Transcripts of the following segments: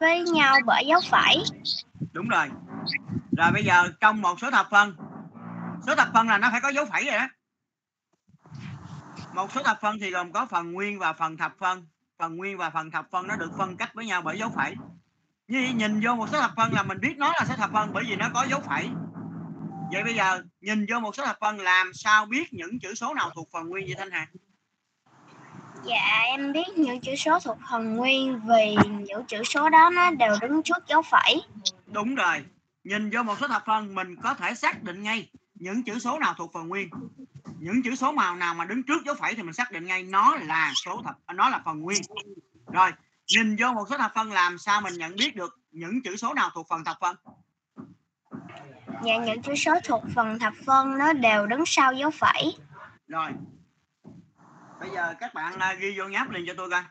với nhau bởi dấu phẩy. đúng rồi. Rồi bây giờ trong một số thập phân số thập phân là nó phải có dấu phẩy rồi đó. Một số thập phân thì gồm có phần nguyên và phần thập phân phần nguyên và phần thập phân nó được phân cách với nhau bởi dấu phẩy. Như nhìn vô một số thập phân là mình biết nó là số thập phân bởi vì nó có dấu phẩy. Vậy bây giờ nhìn vô một số thập phân làm sao biết những chữ số nào thuộc phần nguyên vậy thanh hà? Dạ em biết những chữ số thuộc phần nguyên vì những chữ số đó nó đều đứng trước dấu phẩy. đúng rồi nhìn vô một số thập phân mình có thể xác định ngay những chữ số nào thuộc phần nguyên những chữ số màu nào mà đứng trước dấu phẩy thì mình xác định ngay nó là số thập nó là phần nguyên rồi nhìn vô một số thập phân làm sao mình nhận biết được những chữ số nào thuộc phần thập phân Dạ những chữ số thuộc phần thập phân nó đều đứng sau dấu phẩy. rồi bây giờ các bạn à, ghi vô nháp liền cho tôi coi.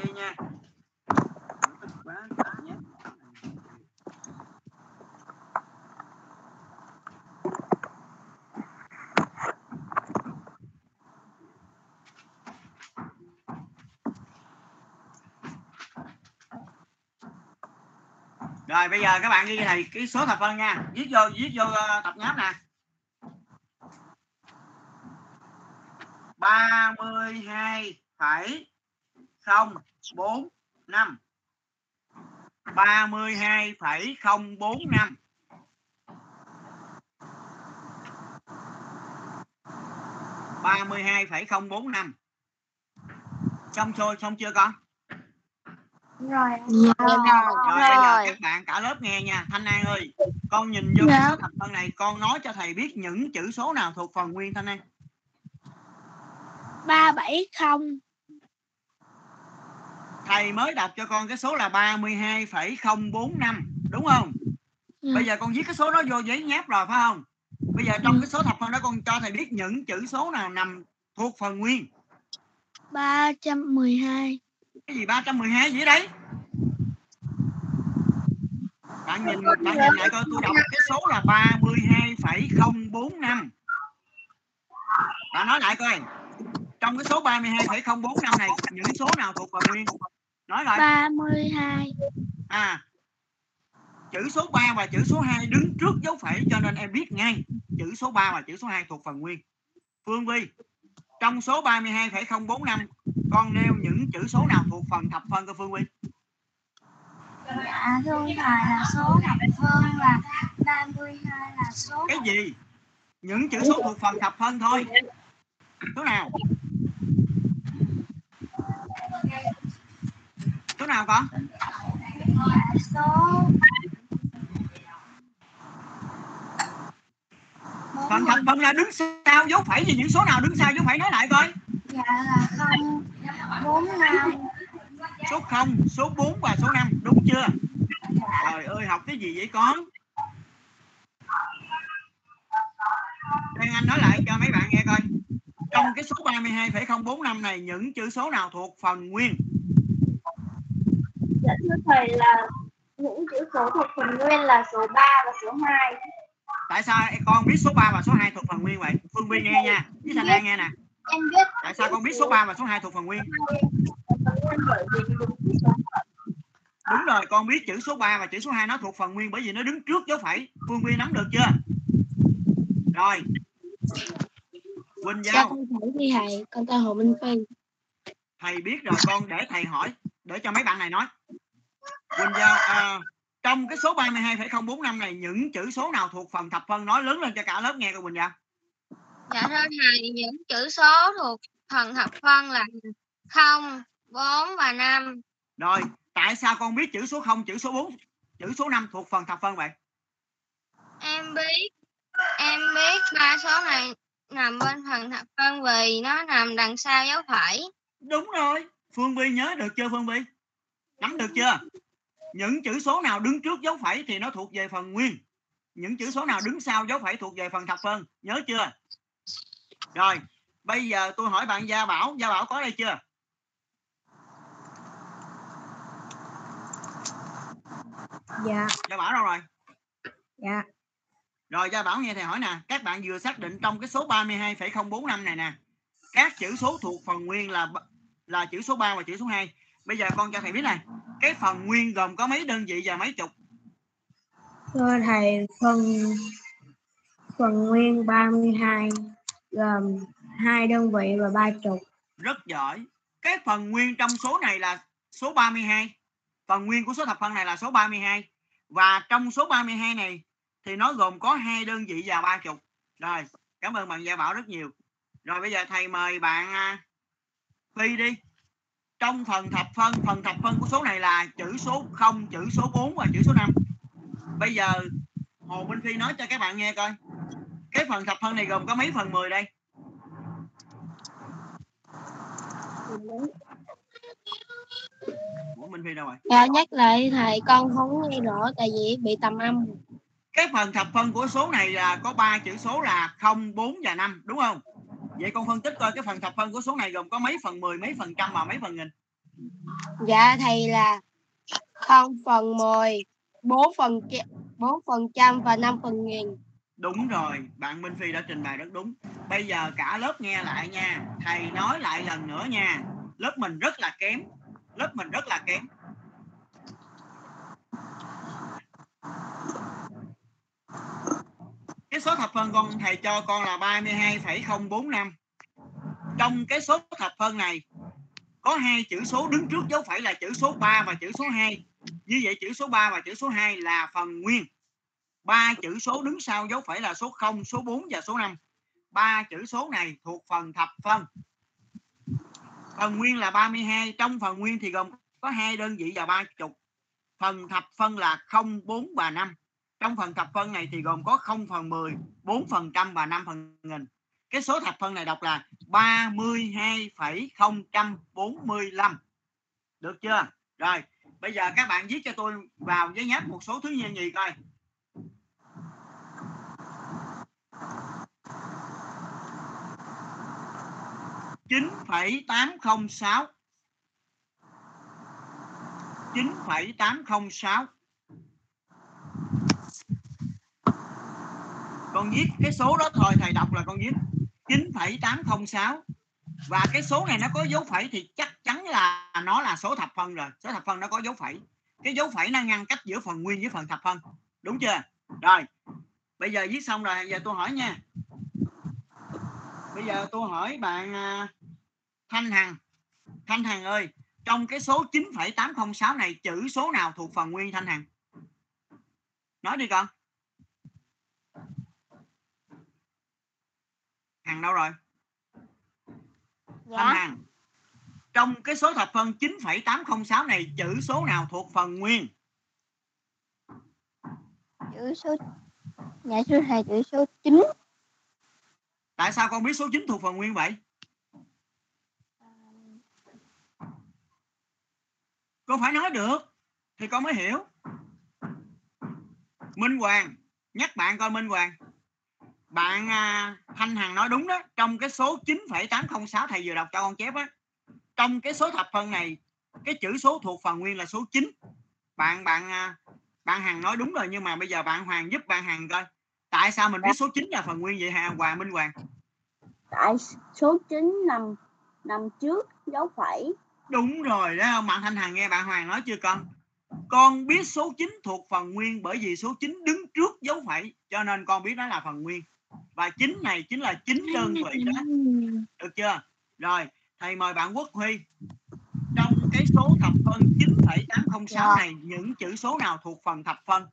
Ghi nha. Rồi, bây giờ các bạn ghi thầy cái số thập phân nha. Viết vô viết vô ờ, tập nháp nè. Ba mươi hai phẩy không bốn năm. ba mươi hai phẩy không bốn năm. ba mươi hai phẩy không bốn năm. Xong rồi xong chưa con? Rồi. Dạ. rồi bây giờ Rồi. các bạn cả lớp nghe nha. Thanh an ơi con nhìn vô Dạ. thập phân này con nói cho thầy biết những chữ số nào thuộc phần nguyên thanh an ba bảy không. Thầy mới đọc cho con cái số là 32,045 đúng không? Ừ. bây giờ con viết cái số đó vô giấy nháp rồi phải không? Bây giờ trong cái số thập phân đó con cho thầy biết những chữ số nào nằm thuộc phần nguyên. ba trăm mười hai. Cái gì 312 gì đấy? Bạn nhìn bạn nhìn lại coi tôi đọc cái số là 32,045 bạn nói lại coi trong cái số 32,045 này những số nào thuộc phần nguyên? Nói lại ba mươi hai. À chữ số 3 và chữ số 2 đứng trước dấu phẩy cho nên em biết ngay chữ số 3 và chữ số 2 thuộc phần nguyên. Phương Vi trong số 32,045 con nêu những chữ số nào thuộc phần thập phân của Phương Vi? Dạ thưa thầy là số thập phân là 32 là số cái gì? Những chữ số thuộc phần thập phân thôi. Số nào nào con? Số phần thập phân là đứng sau dấu phẩy thì những số nào đứng sau dấu phẩy nói lại coi. Dạ là không bốn năm số 0, số 4 và số 5 đúng chưa? Trời ơi học cái gì vậy con? Đang Anh nói lại cho mấy bạn nghe coi. Trong cái số 32,045 này những chữ số nào thuộc phần nguyên? Dạ thưa thầy là những chữ số thuộc phần nguyên là số 3 và số 2. tại sao con biết số 3 và số 2 thuộc phần nguyên vậy? Phương Vi nghe nha. Với Thanh An nghe nè. Em biết. Tại sao con biết số 3 và số 2 thuộc phần nguyên? Nguyên đúng rồi con biết chữ số 3 và chữ số 2 nó thuộc phần nguyên bởi vì nó đứng trước dấu phẩy Phương Vi nắm được chưa? Rồi. Quỳnh Cho Giao. con thử đi thầy, con tên Hồ Minh Phi. thầy biết rồi con để thầy hỏi để cho mấy bạn này nói Quỳnh Giao à, trong cái số 32,045 này những chữ số nào thuộc phần thập phân? Nói lớn lên cho cả lớp nghe coi Quỳnh Giao. Dạ thưa thầy, những chữ số thuộc phần thập phân là 0, 4 và 5. rồi tại sao con biết chữ số 0 chữ số 4 chữ số 5 thuộc phần thập phân vậy? Em biết em biết ba số này nằm bên phần thập phân vì nó nằm đằng sau dấu phẩy. đúng rồi Phương Vi nhớ được chưa Phương Vi nắm được chưa những chữ số nào đứng trước dấu phẩy thì nó thuộc về phần nguyên. Những chữ số nào đứng sau dấu phẩy thuộc về phần thập phân. Nhớ chưa? Rồi bây giờ tôi hỏi bạn Gia Bảo. Gia Bảo có đây chưa? Dạ. Gia Bảo đâu rồi? Dạ. rồi Gia Bảo nghe thầy hỏi nè. Các bạn vừa xác định trong cái số 32,045 này nè các chữ số thuộc phần nguyên là là chữ số 3 và chữ số 2 bây giờ con cho thầy biết này cái phần nguyên gồm có mấy đơn vị và mấy chục? Thưa thầy, phần phần nguyên 32 gồm hai đơn vị và ba chục. rất giỏi. Cái phần nguyên trong số này là số 32 phần nguyên của số thập phân này là số 32 và trong số 32 này thì nó gồm có hai đơn vị và ba chục. Rồi cảm ơn bạn Gia Bảo rất nhiều. Rồi bây giờ thầy mời bạn à, Phi đi trong phần thập phân phần thập phân của số này là chữ số 0 chữ số 4 và chữ số 5 bây giờ Hồ Minh Phi nói cho các bạn nghe coi cái phần thập phân này gồm có mấy phần 10 đây Ủa Minh Phi đâu rồi Dạ nhắc lại thầy con không nghe rõ tại vì bị tầm âm. cái phần thập phân của số này là có ba chữ số là 0, 4 và 5 đúng không? Vậy con phân tích coi cái phần thập phân của số này gồm có mấy phần 10, mấy phần trăm và mấy phần nghìn? Dạ thầy là 0 phần 10, 4 phần 4 phần trăm và 5 phần nghìn. Đúng rồi, bạn Minh Phi đã trình bày rất đúng. Bây giờ cả lớp nghe lại nha. Thầy nói lại lần nữa nha. Lớp mình rất là kém. Lớp mình rất là kém. Cái số thập phân con thầy cho con là 32,045. Trong cái số thập phân này có hai chữ số đứng trước dấu phẩy là chữ số 3 và chữ số 2. Như vậy chữ số 3 và chữ số 2 là phần nguyên ba chữ số đứng sau dấu phẩy là số 0, số 4 và số 5. Ba chữ số này thuộc phần thập phân. Phần nguyên là 32, trong phần nguyên thì gồm có hai đơn vị và ba chục. Phần thập phân là 0, 4 và 5. Trong phần thập phân này thì gồm có 0 phần 10, 4 phần trăm và 5 phần nghìn. Cái số thập phân này đọc là 32,045. Được chưa? Rồi, bây giờ các bạn viết cho tôi vào giấy nháp một số thứ như gì coi. chín phẩy tám không sáu chín phẩy tám không sáu con viết cái số đó thôi thầy đọc là con viết chín phẩy tám không sáu. Và cái số này nó có dấu phẩy thì chắc chắn là nó là số thập phân rồi. Số thập phân nó có dấu phẩy. Cái dấu phẩy nó ngăn cách giữa phần nguyên với phần thập phân. Đúng chưa? Rồi bây giờ viết xong rồi. Giờ tôi hỏi nha. Bây giờ tôi hỏi bạn à, Thanh Hằng. Thanh Hằng ơi trong cái số 9,806 này chữ số nào thuộc phần nguyên Thanh Hằng? Nói đi con. Hằng đâu rồi? Thanh Dạ, Hằng. Trong cái số thập phân 9,806 này chữ số nào thuộc phần nguyên? Chữ số Dạ thưa thầy chữ số 9 tại sao con biết số 9 thuộc phần nguyên vậy? Con phải nói được thì con mới hiểu. Minh Hoàng nhắc bạn coi Minh Hoàng bạn à, Thanh Hằng nói đúng đó. Trong cái số 9,806 thầy vừa đọc cho con chép á trong cái số thập phân này cái chữ số thuộc phần nguyên là số 9 bạn bạn à, bạn Hằng nói đúng rồi nhưng mà bây giờ bạn Hoàng giúp bạn Hằng coi. Tại sao mình biết số 9 là phần nguyên vậy hả Hoàng Minh Hoàng? Tại số 9 nằm nằm trước dấu phẩy. Đúng rồi đó không bạn Thanh Hằng nghe bạn Hoàng nói chưa con? Con biết số 9 thuộc phần nguyên bởi vì số 9 đứng trước dấu phẩy cho nên con biết nó là phần nguyên và 9 này chính là 9 đơn vị đó. được chưa? Rồi thầy mời bạn Quốc Huy. Trong cái số thập phân 9,806 này những chữ số nào thuộc phần thập phân?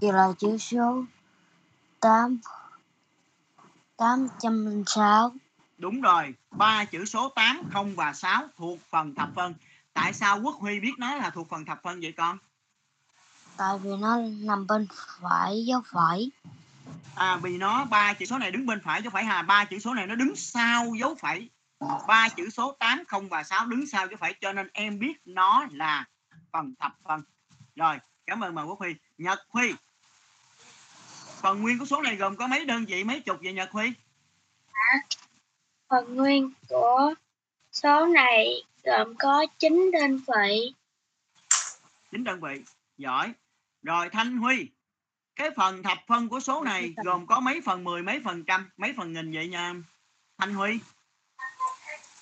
Thì là chữ số 8 806 đúng rồi ba chữ số 8 0 và 6 thuộc phần thập phân. Tại sao Quốc Huy biết nó là thuộc phần thập phân vậy con Tại vì nó nằm bên phải dấu phẩy à vì nó ba chữ số này đứng bên phải chứ phải hà ba chữ số này nó đứng sau dấu phẩy ba chữ số 8 0 và 6 đứng sau dấu phẩy cho nên em biết nó là phần thập phân rồi cảm ơn bạn Quốc Huy. Nhật Huy. Phần nguyên của số này gồm có mấy đơn vị mấy chục vậy Nhật Huy? Phần nguyên của số này gồm có 9 đơn vị. chín đơn vị. Giỏi rồi Thanh Huy cái phần thập phân của số này gồm có mấy phần 10 mấy phần trăm mấy phần nghìn vậy nha Thanh Huy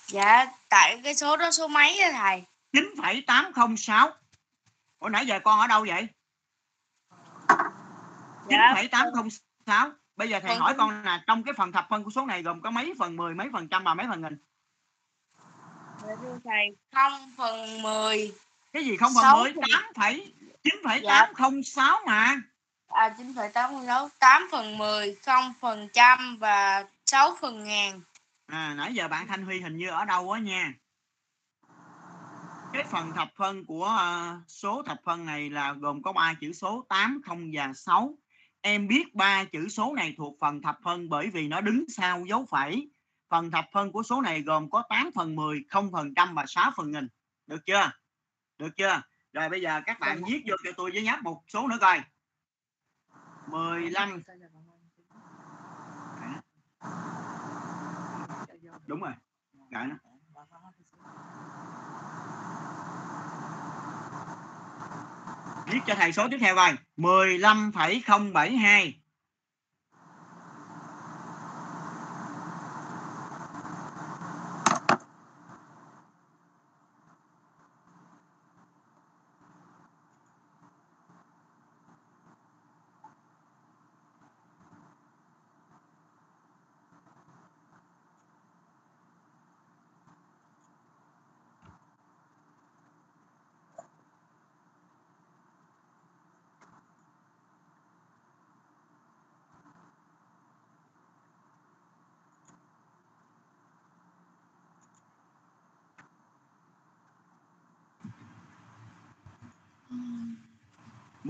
Dạ, tại cái số đó số mấy á thầy? 9,806 Ủa nãy giờ con ở đâu vậy? Dạ. 9,806 Bây giờ thầy Con hỏi con là trong cái phần thập phân của số này gồm có mấy phần 10, mấy phần trăm và mấy phần nghìn? Dạ thầy, 0 phần 10, Cái gì không phần Sáu 10? phần- 8 phẩy 9,806 mà. à 9,86, 8 phần 10, 0 phần trăm và 6 phần ngàn. À, nãy giờ bạn Thanh Huy hình như ở đâu á nha. Cái phần thập phân của ờ, số thập phân này là gồm có 3 chữ số 8, 0 và 6. Em biết ba chữ số này thuộc phần thập phân bởi vì nó đứng sau dấu phẩy. Phần thập phân của số này gồm có 8 phần 10, 0 phần trăm và 6 phần nghìn. Được chưa? Được chưa? Rồi bây giờ các bạn viết vô cho tôi với nháp một số nữa coi. 15 Đúng rồi. Gãi nó. Viết cho thầy số tiếp theo coi. 15,072.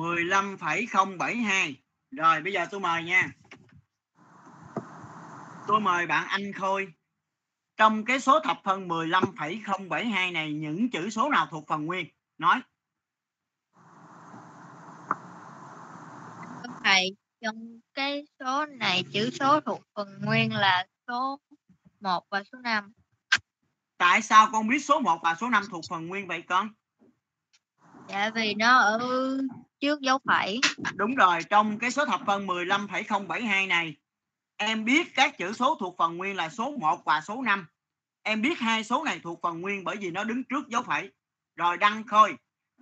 Mười lăm phẩy không bảy hai. Rồi bây giờ tôi mời nha. Tôi mời bạn anh khôi. Trong cái số thập phân 15,072 này những chữ số nào thuộc phần nguyên? Nói. Thầy, trong cái số này chữ số thuộc phần nguyên là số 1 và số 5. tại sao con biết số 1 và số 5 thuộc phần nguyên vậy con? Dạ vì nó ở trước dấu phẩy. đúng rồi trong cái số thập phân 15,072 này em biết các chữ số thuộc phần nguyên là số 1 và số 5 em biết hai số này thuộc phần nguyên bởi vì nó đứng trước dấu phẩy rồi đăng khôi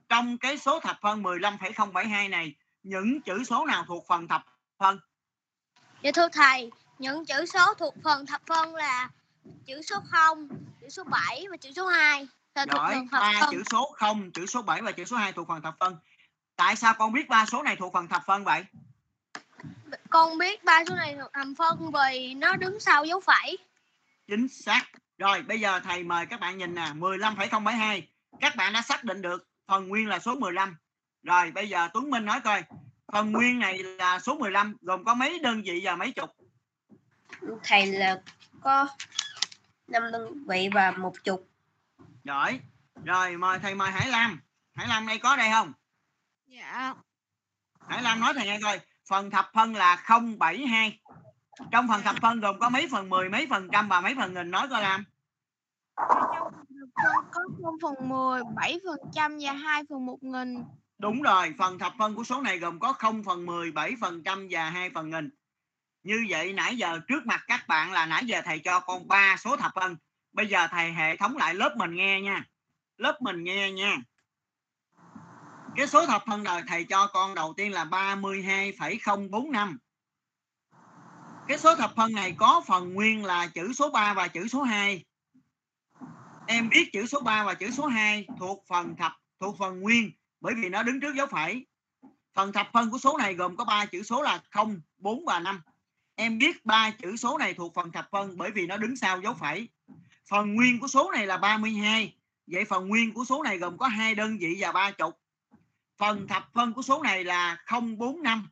trong cái số thập phân 15,072 này những chữ số nào thuộc phần thập phân Dạ thưa thầy, những chữ số thuộc phần thập phân là chữ số 0, chữ số 7 và chữ số 2 là thuộc Giỏi, phần thập ba phân. chữ số 0, chữ số 7 và chữ số 2 thuộc phần thập phân. Tại sao con biết ba số này thuộc phần thập phân vậy? Con biết ba số này thuộc thập phân vì nó đứng sau dấu phẩy. Chính xác. Rồi, bây giờ thầy mời các bạn nhìn nè, 15,072. Các bạn đã xác định được phần nguyên là số 15. Rồi, bây giờ Tuấn Minh nói coi, phần nguyên này là số 15 gồm có mấy đơn vị và mấy chục? Thầy là có 5 đơn vị và một chục. Giỏi. Rồi, mời thầy mời Hải Lam. Hải Lam đây có đây không? Dạ. Hải Lam nói thầy nghe coi, phần thập phân là 072. Trong phần thập phân gồm có mấy phần 10, mấy phần trăm và mấy phần nghìn nói coi Lam. có 0 phần 10, 7 phần trăm và 2 phần 1 nghìn. Đúng rồi, phần thập phân của số này gồm có 0 phần 10, 7 phần trăm và 2 phần nghìn. Như vậy nãy giờ trước mặt các bạn là nãy giờ thầy cho con 3 số thập phân. Bây giờ thầy hệ thống lại lớp mình nghe nha. Lớp mình nghe nha. Cái số thập phân đời thầy cho con đầu tiên là 32,045. Cái số thập phân này có phần nguyên là chữ số 3 và chữ số 2. Em biết chữ số 3 và chữ số 2 thuộc phần thập thuộc phần nguyên bởi vì nó đứng trước dấu phẩy. Phần thập phân của số này gồm có ba chữ số là 0, 4 và 5. Em biết ba chữ số này thuộc phần thập phân bởi vì nó đứng sau dấu phẩy. Phần nguyên của số này là 32. Vậy phần nguyên của số này gồm có hai đơn vị và ba chục. Phần thập phân của số này là 045.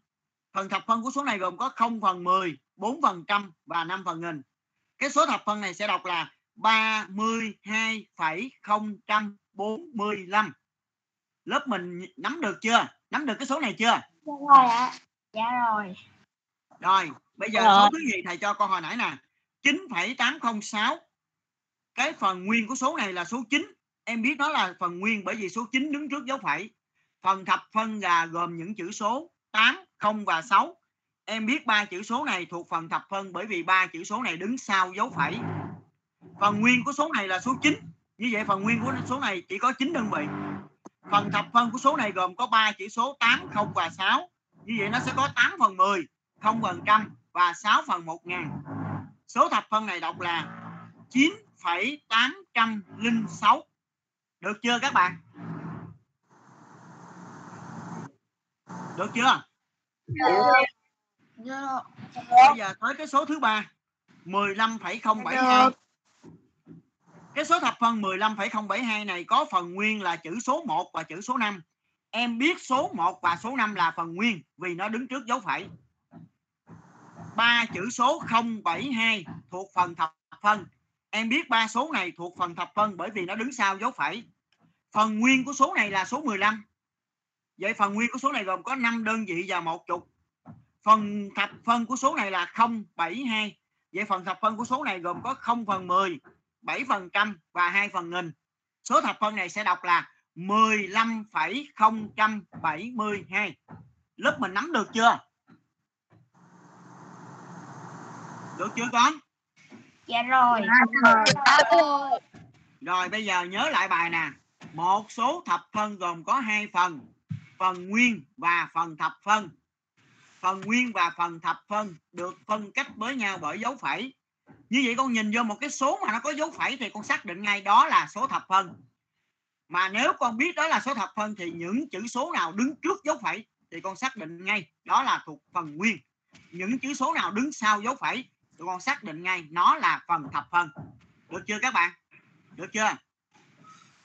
Phần thập phân của số này gồm có 0 phần 10, 4 phần trăm và 5 phần nghìn. Cái số thập phân này sẽ đọc là 32,045. Lớp mình nắm được chưa? Nắm được cái số này chưa? Rồi ạ. Dạ rồi. Rồi, bây giờ Rồi. số thứ gì thầy cho con hồi nãy nè. 9,806. Cái phần nguyên của số này là số 9. Em biết nó là phần nguyên bởi vì số 9 đứng trước dấu phẩy. Phần thập phân gà gồm những chữ số 8, 0 và 6. Em biết ba chữ số này thuộc phần thập phân bởi vì ba chữ số này đứng sau dấu phẩy. phần nguyên của số này là số 9 như vậy phần nguyên của số này chỉ có 9 đơn vị. Phần thập phân của số này gồm có ba chữ số 8 0 và 6 như vậy nó sẽ có 8 phần 10 0 phần trăm và 6 phần 1 ngàn. Số thập phân này đọc là 9,806 được chưa các bạn? Được chưa? Bây giờ tới cái số thứ ba 15,072 cái số thập phân 15,072 này có phần nguyên là chữ số 1 và chữ số 5 em biết số 1 và số 5 là phần nguyên vì nó đứng trước dấu phẩy. Ba chữ số 072 thuộc phần thập phân. Em biết ba số này thuộc phần thập phân bởi vì nó đứng sau dấu phẩy. Phần nguyên của số này là số 15 vậy phần nguyên của số này gồm có 5 đơn vị và một chục phần thập phân của số này là 072 vậy phần thập phân của số này gồm có 0 phần 10 7 phần trăm và 2 phần nghìn. Số thập phân này sẽ đọc là 15,072 lớp mình nắm được chưa? Được chưa con? Dạ rồi. Rồi bây giờ nhớ lại bài nè. Một số thập phân gồm có hai phần phần nguyên và phần thập phân. Phần nguyên và phần thập phân được phân cách với nhau bởi dấu phẩy. Như vậy con nhìn vô một cái số mà nó có dấu phẩy thì con xác định ngay đó là số thập phân. Mà nếu con biết đó là số thập phân thì những chữ số nào đứng trước dấu phẩy thì con xác định ngay đó là thuộc phần nguyên. Những chữ số nào đứng sau dấu phẩy thì con xác định ngay nó là phần thập phân. Được chưa các bạn? Được chưa?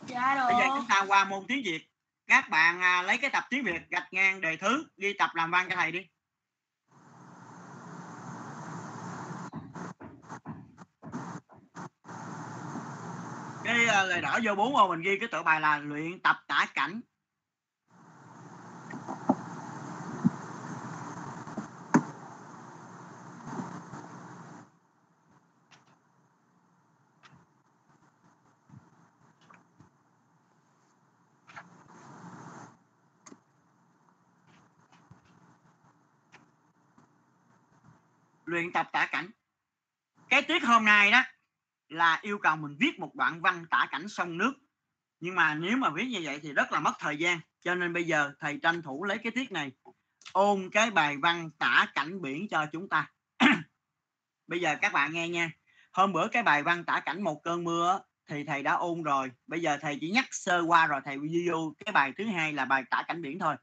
Dạ được. Bây giờ chúng ta qua môn tiếng việt các bạn à, lấy cái tập tiếng việt gạch ngang đề thứ ghi tập làm văn cho thầy đi. Cái à, lời đỏ vô bốn ô mình ghi cái tựa bài là luyện tập tả cảnh. Luyện tập tả cảnh. Cái tiết hôm nay đó là yêu cầu mình viết một đoạn văn tả cảnh sông nước. Nhưng mà nếu mà viết như vậy thì rất là mất thời gian. Cho nên bây giờ thầy tranh thủ lấy cái tiết này, ôn cái bài văn tả cảnh biển cho chúng ta. Bây giờ các bạn nghe nha. Hôm bữa cái bài văn tả cảnh một cơn mưa thì thầy đã ôn rồi. Bây giờ thầy chỉ nhắc sơ qua rồi thầy video cái bài thứ hai là bài tả cảnh biển thôi.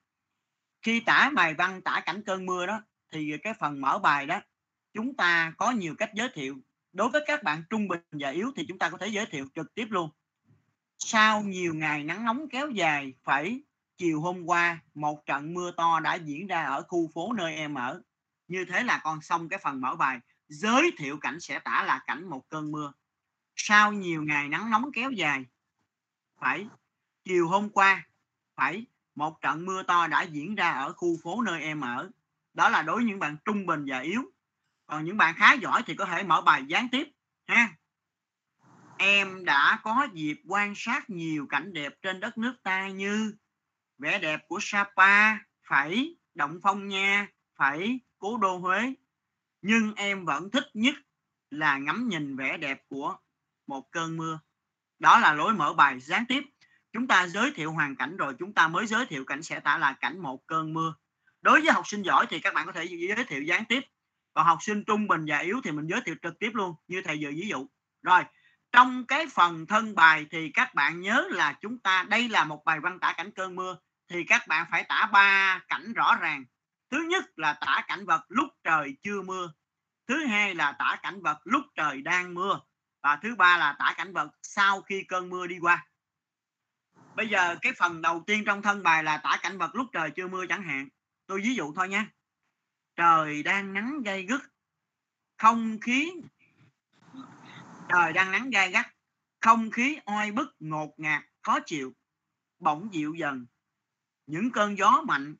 Khi tả bài văn tả cảnh cơn mưa đó, thì cái phần mở bài đó chúng ta có nhiều cách giới thiệu. Đối với các bạn trung bình và yếu thì chúng ta có thể giới thiệu trực tiếp luôn. Sau nhiều ngày nắng nóng kéo dài, phải chiều hôm qua, một trận mưa to đã diễn ra ở khu phố nơi em ở. Như thế là con xong cái phần mở bài. Giới thiệu cảnh sẽ tả là cảnh một cơn mưa. Sau nhiều ngày nắng nóng kéo dài, phải chiều hôm qua, phải một trận mưa to đã diễn ra ở khu phố nơi em ở. Đó là đối với những bạn trung bình và yếu còn những bạn khá giỏi thì có thể mở bài gián tiếp, ha? Em đã có dịp quan sát nhiều cảnh đẹp trên đất nước ta như vẻ đẹp của Sapa, phải Động Phong Nha, phải Cố Đô Huế. Nhưng em vẫn thích nhất là ngắm nhìn vẻ đẹp của một cơn mưa. Đó là lối mở bài gián tiếp. Chúng ta giới thiệu hoàn cảnh rồi chúng ta mới giới thiệu cảnh sẽ tả là cảnh một cơn mưa. Đối với học sinh giỏi thì các bạn có thể giới thiệu gián tiếp còn học sinh trung bình và yếu thì mình giới thiệu trực tiếp luôn, như thầy vừa ví dụ. Rồi, trong cái phần thân bài thì các bạn nhớ là chúng ta, đây là một bài văn tả cảnh cơn mưa, thì các bạn phải tả ba cảnh rõ ràng. Thứ nhất là tả cảnh vật lúc trời chưa mưa. Thứ hai là tả cảnh vật lúc trời đang mưa. Và thứ ba là tả cảnh vật sau khi cơn mưa đi qua. Bây giờ cái phần đầu tiên trong thân bài là tả cảnh vật lúc trời chưa mưa chẳng hạn. Tôi ví dụ thôi nha trời đang nắng gay gắt. Không khí. Trời đang nắng gai gắt. Không khí oi bức, ngột ngạt, khó chịu, bỗng dịu dần. Những cơn gió mạnh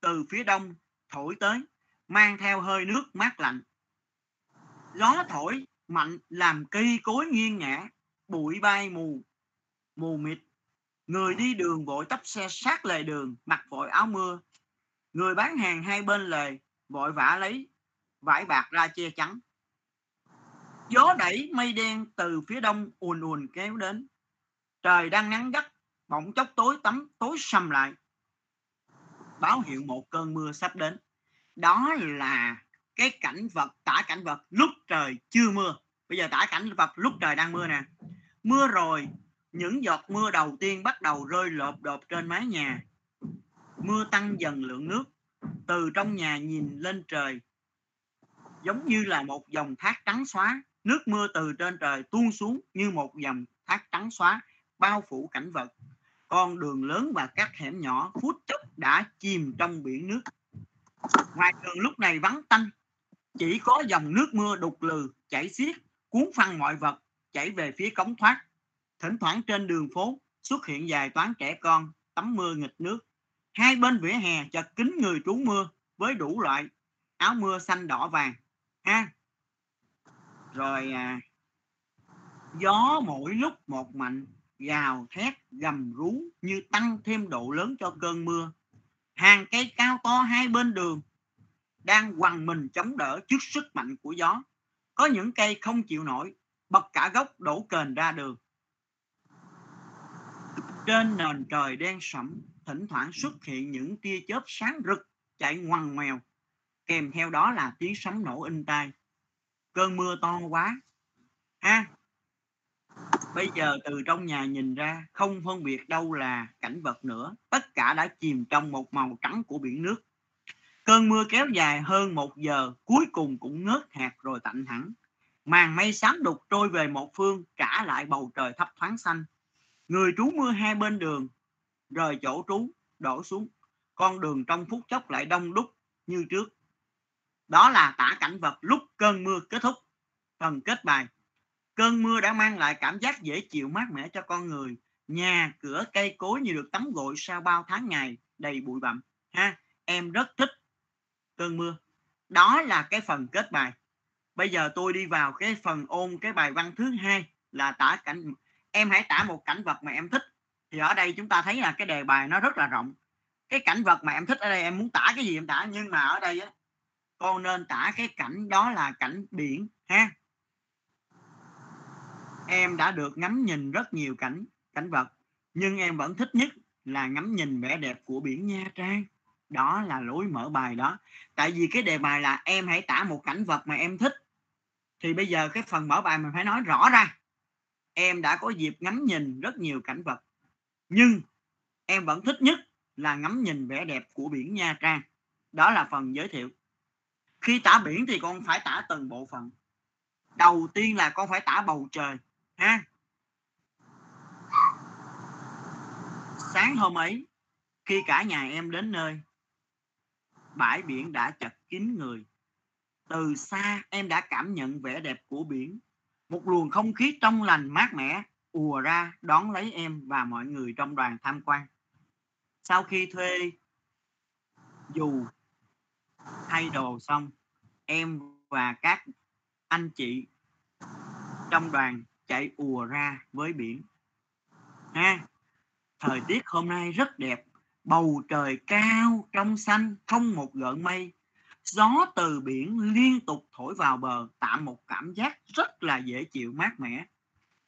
từ phía đông thổi tới, mang theo hơi nước mát lạnh. Gió thổi mạnh làm cây cối nghiêng ngã, bụi bay mù mù mịt. Người đi đường vội tấp xe sát lề đường, mặc vội áo mưa. Người bán hàng hai bên lề vội vã lấy vải bạc ra che chắn. Gió đẩy mây đen từ phía đông ùn ùn kéo đến. Trời đang nắng gắt, bỗng chốc tối tắm, tối sầm lại. Báo hiệu một cơn mưa sắp đến. Đó là cái cảnh vật, tả cảnh vật lúc trời chưa mưa. Bây giờ tả cảnh vật lúc trời đang mưa nè. Mưa rồi, những giọt mưa đầu tiên bắt đầu rơi lộp đột trên mái nhà. Mưa tăng dần lượng nước từ trong nhà nhìn lên trời, giống như là một dòng thác trắng xóa. Nước mưa từ trên trời tuôn xuống như một dòng thác trắng xóa, bao phủ cảnh vật. Con đường lớn và các hẻm nhỏ phút chốc đã chìm trong biển nước. Ngoài đường lúc này vắng tanh, chỉ có dòng nước mưa đục lừ, chảy xiết, cuốn phăng mọi vật, chảy về phía cống thoát. Thỉnh thoảng trên đường phố xuất hiện vài toán trẻ con tắm mưa nghịch nước hai bên vỉa hè chật kín người trú mưa với đủ loại áo mưa xanh đỏ vàng ha. Rồi à, gió mỗi lúc một mạnh gào thét gầm rú như tăng thêm độ lớn cho cơn mưa. Hàng cây cao to hai bên đường đang quằn mình chống đỡ trước sức mạnh của gió. Có những cây không chịu nổi bật cả gốc đổ kền ra đường. Trên nền trời đen sẫm thỉnh thoảng xuất hiện những tia chớp sáng rực chạy ngoằn ngoèo kèm theo đó là tiếng sấm nổ in tai. Cơn mưa to quá. Ha! Bây giờ từ trong nhà nhìn ra không phân biệt đâu là cảnh vật nữa. Tất cả đã chìm trong một màu trắng của biển nước. Cơn mưa kéo dài hơn một giờ cuối cùng cũng ngớt hạt rồi tạnh hẳn. Màn mây xám đục trôi về một phương trả lại bầu trời thấp thoáng xanh. Người trú mưa hai bên đường rời chỗ trú, đổ xuống. Con đường trong phút chốc lại đông đúc như trước. Đó là tả cảnh vật lúc cơn mưa kết thúc. Phần kết bài. Cơn mưa đã mang lại cảm giác dễ chịu mát mẻ cho con người. Nhà, cửa, cây cối như được tắm gội sau bao tháng ngày đầy bụi bặm. Ha, em rất thích cơn mưa. Đó là cái phần kết bài. Bây giờ tôi đi vào cái phần ôn cái bài văn thứ hai là tả cảnh. Em hãy tả một cảnh vật mà em thích thì ở đây chúng ta thấy là cái đề bài nó rất là rộng. Cái cảnh vật mà em thích ở đây, em muốn tả cái gì em tả, nhưng mà ở đây á con nên tả cái cảnh đó là cảnh biển, ha? Em đã được ngắm nhìn rất nhiều cảnh cảnh vật, nhưng em vẫn thích nhất là ngắm nhìn vẻ đẹp của biển Nha Trang. Đó là lối mở bài đó. Tại vì cái đề bài là em hãy tả một cảnh vật mà em thích. Thì bây giờ cái phần mở bài mình phải nói rõ ra. Em đã có dịp ngắm nhìn rất nhiều cảnh vật nhưng em vẫn thích nhất là ngắm nhìn vẻ đẹp của biển Nha Trang. Đó là phần giới thiệu. Khi tả biển thì con phải tả từng bộ phận. Đầu tiên là con phải tả bầu trời, ha? Sáng hôm ấy, khi cả nhà em đến nơi, bãi biển đã chật kín người. Từ xa em đã cảm nhận vẻ đẹp của biển. Một luồng không khí trong lành mát mẻ ùa ra đón lấy em và mọi người trong đoàn tham quan. Sau khi thuê dù thay đồ xong, em và các anh chị trong đoàn chạy ùa ra với biển. Ha, thời tiết hôm nay rất đẹp, bầu trời cao, trong xanh, không một gợn mây. Gió từ biển liên tục thổi vào bờ, tạo một cảm giác rất là dễ chịu mát mẻ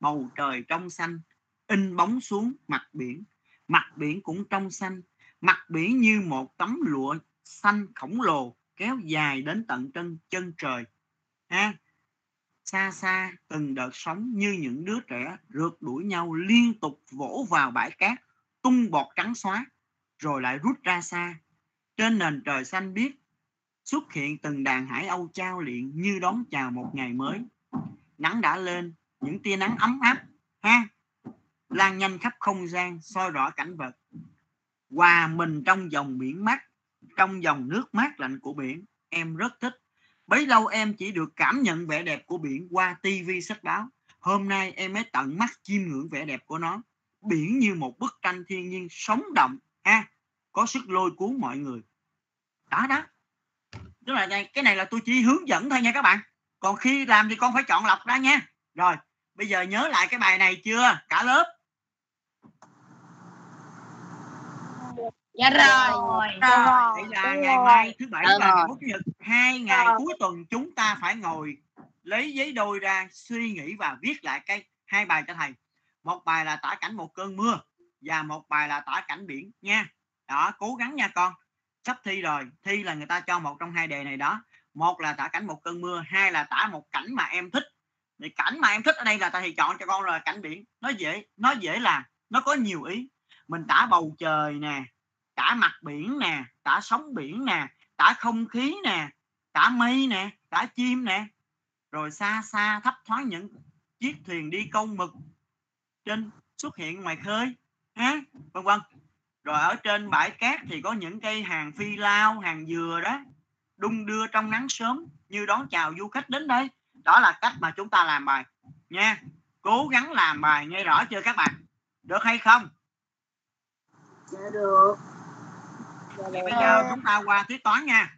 bầu trời trong xanh, in bóng xuống mặt biển. Mặt biển cũng trong xanh, mặt biển như một tấm lụa xanh khổng lồ kéo dài đến tận chân chân trời. Ha, xa xa từng đợt sóng như những đứa trẻ rượt đuổi nhau liên tục vỗ vào bãi cát, tung bọt trắng xóa, rồi lại rút ra xa. Trên nền trời xanh biếc xuất hiện từng đàn hải âu trao liện như đón chào một ngày mới. Nắng đã lên những tia nắng ấm áp, ha, lan nhanh khắp không gian, soi rõ cảnh vật. Hòa mình trong dòng biển mát, trong dòng nước mát lạnh của biển. Em rất thích. Bấy lâu em chỉ được cảm nhận vẻ đẹp của biển qua tivi sách báo. Hôm nay em mới tận mắt chiêm ngưỡng vẻ đẹp của nó. Biển như một bức tranh thiên nhiên sống động, ha, có sức lôi cuốn mọi người. Đó đó. Tức là cái này là tôi chỉ hướng dẫn thôi nha các bạn. Còn khi làm thì con phải chọn lọc ra nha. Rồi bây giờ nhớ lại cái bài này chưa? Cả lớp. Dạ rồi. vậy là ngày mai thứ bảy và ngày chủ nhật hai ngày cuối tuần chúng ta phải ngồi lấy giấy đôi ra suy nghĩ và viết lại cái hai bài cho thầy. Một bài là tả cảnh một cơn mưa và một bài là tả cảnh biển nha. Đó cố gắng nha con. Sắp thi rồi thi là người ta cho một trong hai đề này đó. Một là tả cảnh một cơn mưa hai là tả một cảnh mà em thích thì cảnh mà em thích ở đây là thầy chọn cho con rồi, cảnh biển. Nó dễ nó dễ là nó có nhiều ý. Mình tả bầu trời nè, tả mặt biển nè, tả sóng biển nè, tả không khí nè, tả mây nè, tả chim nè. Rồi xa xa, thấp thoáng những chiếc thuyền đi câu mực trên xuất hiện ngoài khơi, ha, vân vân. Rồi ở trên bãi cát thì có những cây hàng phi lao, hàng dừa đó, đung đưa trong nắng sớm, như đón chào du khách đến đây đó là cách mà chúng ta làm bài nha. Cố gắng làm bài nghe rõ chưa các bạn? Được hay không? Dạ được. Dạ bây giờ chúng ta qua tiết toán nha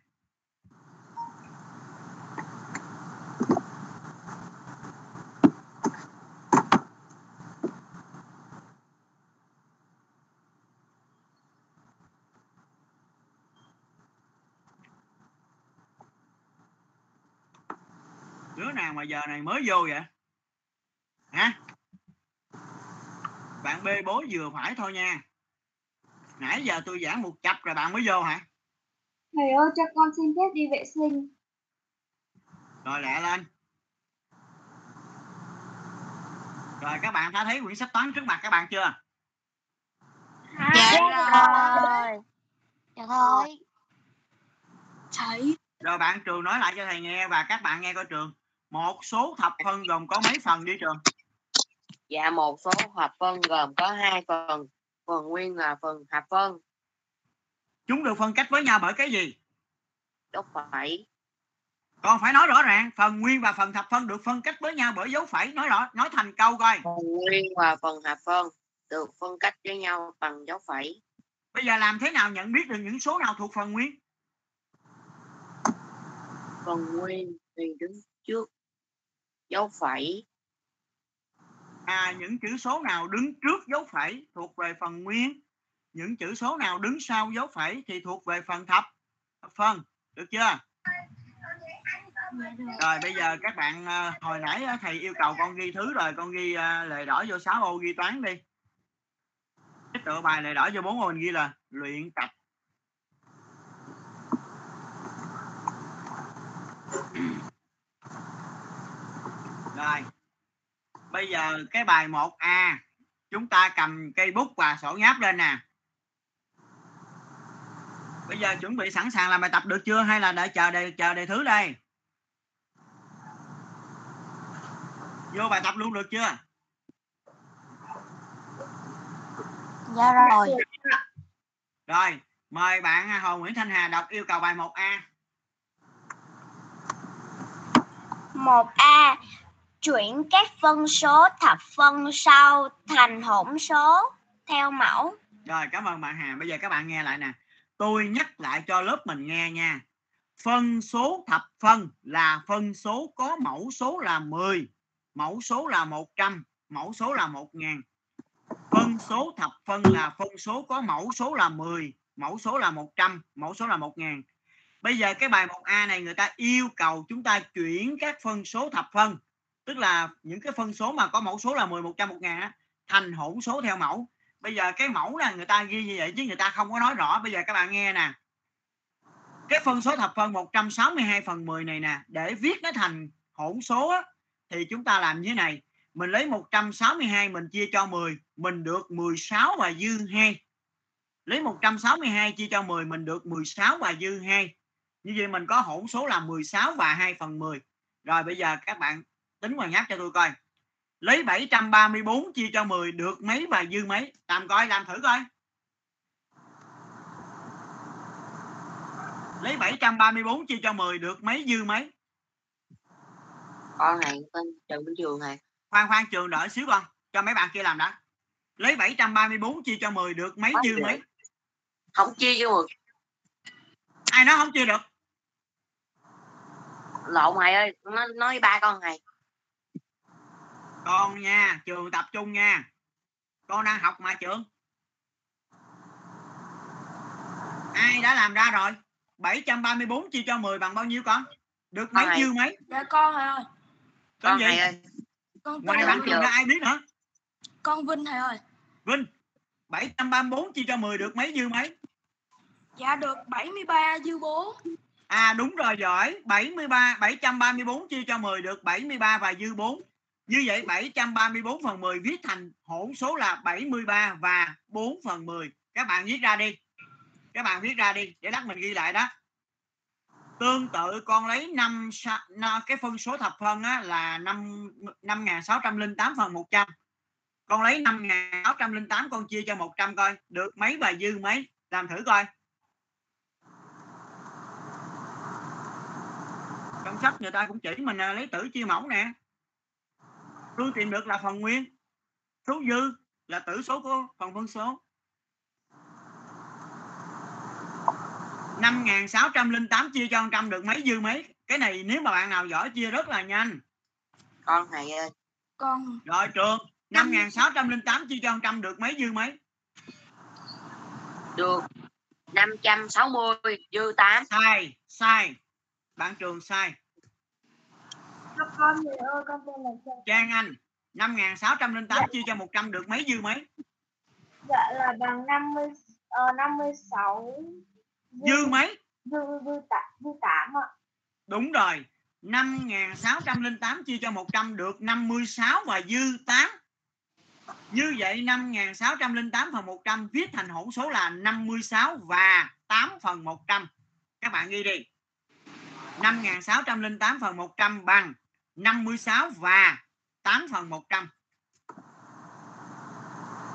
đứa nào mà giờ này mới vô vậy? Hả? Bạn bê bối vừa phải thôi nha. Nãy giờ tôi giảng một chập rồi bạn mới vô hả? Thầy ơi cho con xin phép đi vệ sinh. rồi lẹ lên. Rồi các bạn đã thấy quyển sách toán trước mặt các bạn chưa? Dạ rồi. dạ thôi Thầy, rồi bạn trường nói lại cho thầy nghe và các bạn nghe coi trường một số thập phân gồm có mấy phần đi trường? Dạ một số hợp phân gồm có hai phần, phần nguyên là phần hợp phân, chúng được phân cách với nhau bởi cái gì? Dấu phẩy. còn phải nói rõ ràng phần nguyên và phần thập phân được phân cách với nhau bởi dấu phẩy. Nói rõ nói thành câu coi. Phần nguyên và phần hợp phân được phân cách với nhau bằng dấu phẩy. bây giờ làm thế nào nhận biết được những số nào thuộc phần nguyên? Phần nguyên thì đứng trước dấu phẩy, à những chữ số nào đứng trước dấu phẩy thuộc về phần nguyên? Những chữ số nào đứng sau dấu phẩy thì thuộc về phần thập? Phân được chưa? Rồi bây giờ các bạn à, hồi nãy à, thầy yêu cầu con ghi thứ rồi con ghi à, lề đỏ vô 6 ô ghi toán đi. Cái tựa bài lề đỏ vô 4 ô mình ghi là luyện tập rồi. Bây giờ cái bài 1A chúng ta cầm cây bút và sổ nháp lên nè. Bây giờ chuẩn bị sẵn sàng làm bài tập được chưa hay là đợi chờ đề chờ đề thứ đây? Vô bài tập luôn được chưa? Dạ rồi. Rồi mời bạn Hồ Nguyễn Thanh Hà đọc yêu cầu bài 1A 1A chuyển các phân số thập phân sau thành hỗn số theo mẫu. Rồi cảm ơn bạn Hà. Bây giờ các bạn nghe lại nè. Tôi nhắc lại cho lớp mình nghe nha. Phân số thập phân là phân số có mẫu số là 10, mẫu số là 100, mẫu số là 1000. Phân số thập phân là phân số có mẫu số là 10, mẫu số là 100, mẫu số là 1000. Bây giờ cái bài 1A này người ta yêu cầu chúng ta chuyển các phân số thập phân, tức là những cái phân số mà có mẫu số là 10, 100, 1 ngàn thành hỗn số theo mẫu. Bây giờ cái mẫu là người ta ghi như vậy chứ người ta không có nói rõ. Bây giờ các bạn nghe nè. Cái phân số thập phân 162 phần 10 này nè để viết nó thành hỗn số á, thì chúng ta làm như thế này. Mình lấy 162 mình chia cho 10 mình được 16 và dư 2 lấy 162 chia cho 10 mình được 16 và dư 2 như vậy mình có hỗn số là 16 và 2 phần 10 rồi bây giờ các bạn tính vào nháp cho tôi coi. Lấy 734 chia cho 10 được mấy và dư mấy? Làm coi làm thử coi. Lấy 734 chia cho 10 được mấy dư mấy? Con này tên Trần Minh Trường này. khoan khoan trường đợi xíu con. Cho mấy bạn kia làm đã. Lấy 734 chia cho 10 được mấy dư mấy? Không chia cho một ai nói không chia được? Lộn mày ơi, nó nói ba con này. Con nha trường tập trung nha. Con đang học mà trường ai đã làm ra rồi? 734 chia cho 10 bằng bao nhiêu con? Được mấy dư mấy? Dạ con ơi. tên con gì? thầy ơi. Con ngoài bạn Vinh. trường ra ai biết nữa con Vinh thầy ơi. Vinh 734 chia cho 10 được mấy dư mấy? Dạ được 73 dư 4 À đúng rồi giỏi. 73 734 chia cho 10 được 73 và dư 4 như vậy 734 phần 10 viết thành hỗn số là 73 và 4 phần 10 Các bạn viết ra đi. Các bạn viết ra đi để lát mình ghi lại đó. Tương tự con lấy 5 cái phân số thập phân á, là 5 5608 phần 100 Con lấy 5608 con chia cho 100 coi. Được mấy và dư mấy? Làm thử coi. Trong sách người ta cũng chỉ mình à, lấy tử chia mẫu nè tôi tìm được là phần nguyên. Số dư là tử số của phần phân số. 5.608 chia cho 100 được mấy dư mấy? Cái này nếu mà bạn nào giỏi chia rất là nhanh. Con thầy ơi con rồi trường. 5.608 chia cho 100 được mấy dư mấy? Được. 560 dư 8 sai sai. Bạn trường sai Con con thầy ơi, con tên là Trang. Trang Anh 5.608 chia cho 100 được mấy dư mấy Dạ là bằng 50 ờ, 56 dư mấy dư dư tạ dư 8 ạ. Đúng rồi. 5.608 chia cho 100 được 56 và dư 8. Như vậy 5.608 phần 100 viết thành hỗn số là 56 và 8 phần 100. Các bạn ghi đi. 5.608 phần 100 bằng 56 và 8 phần 100.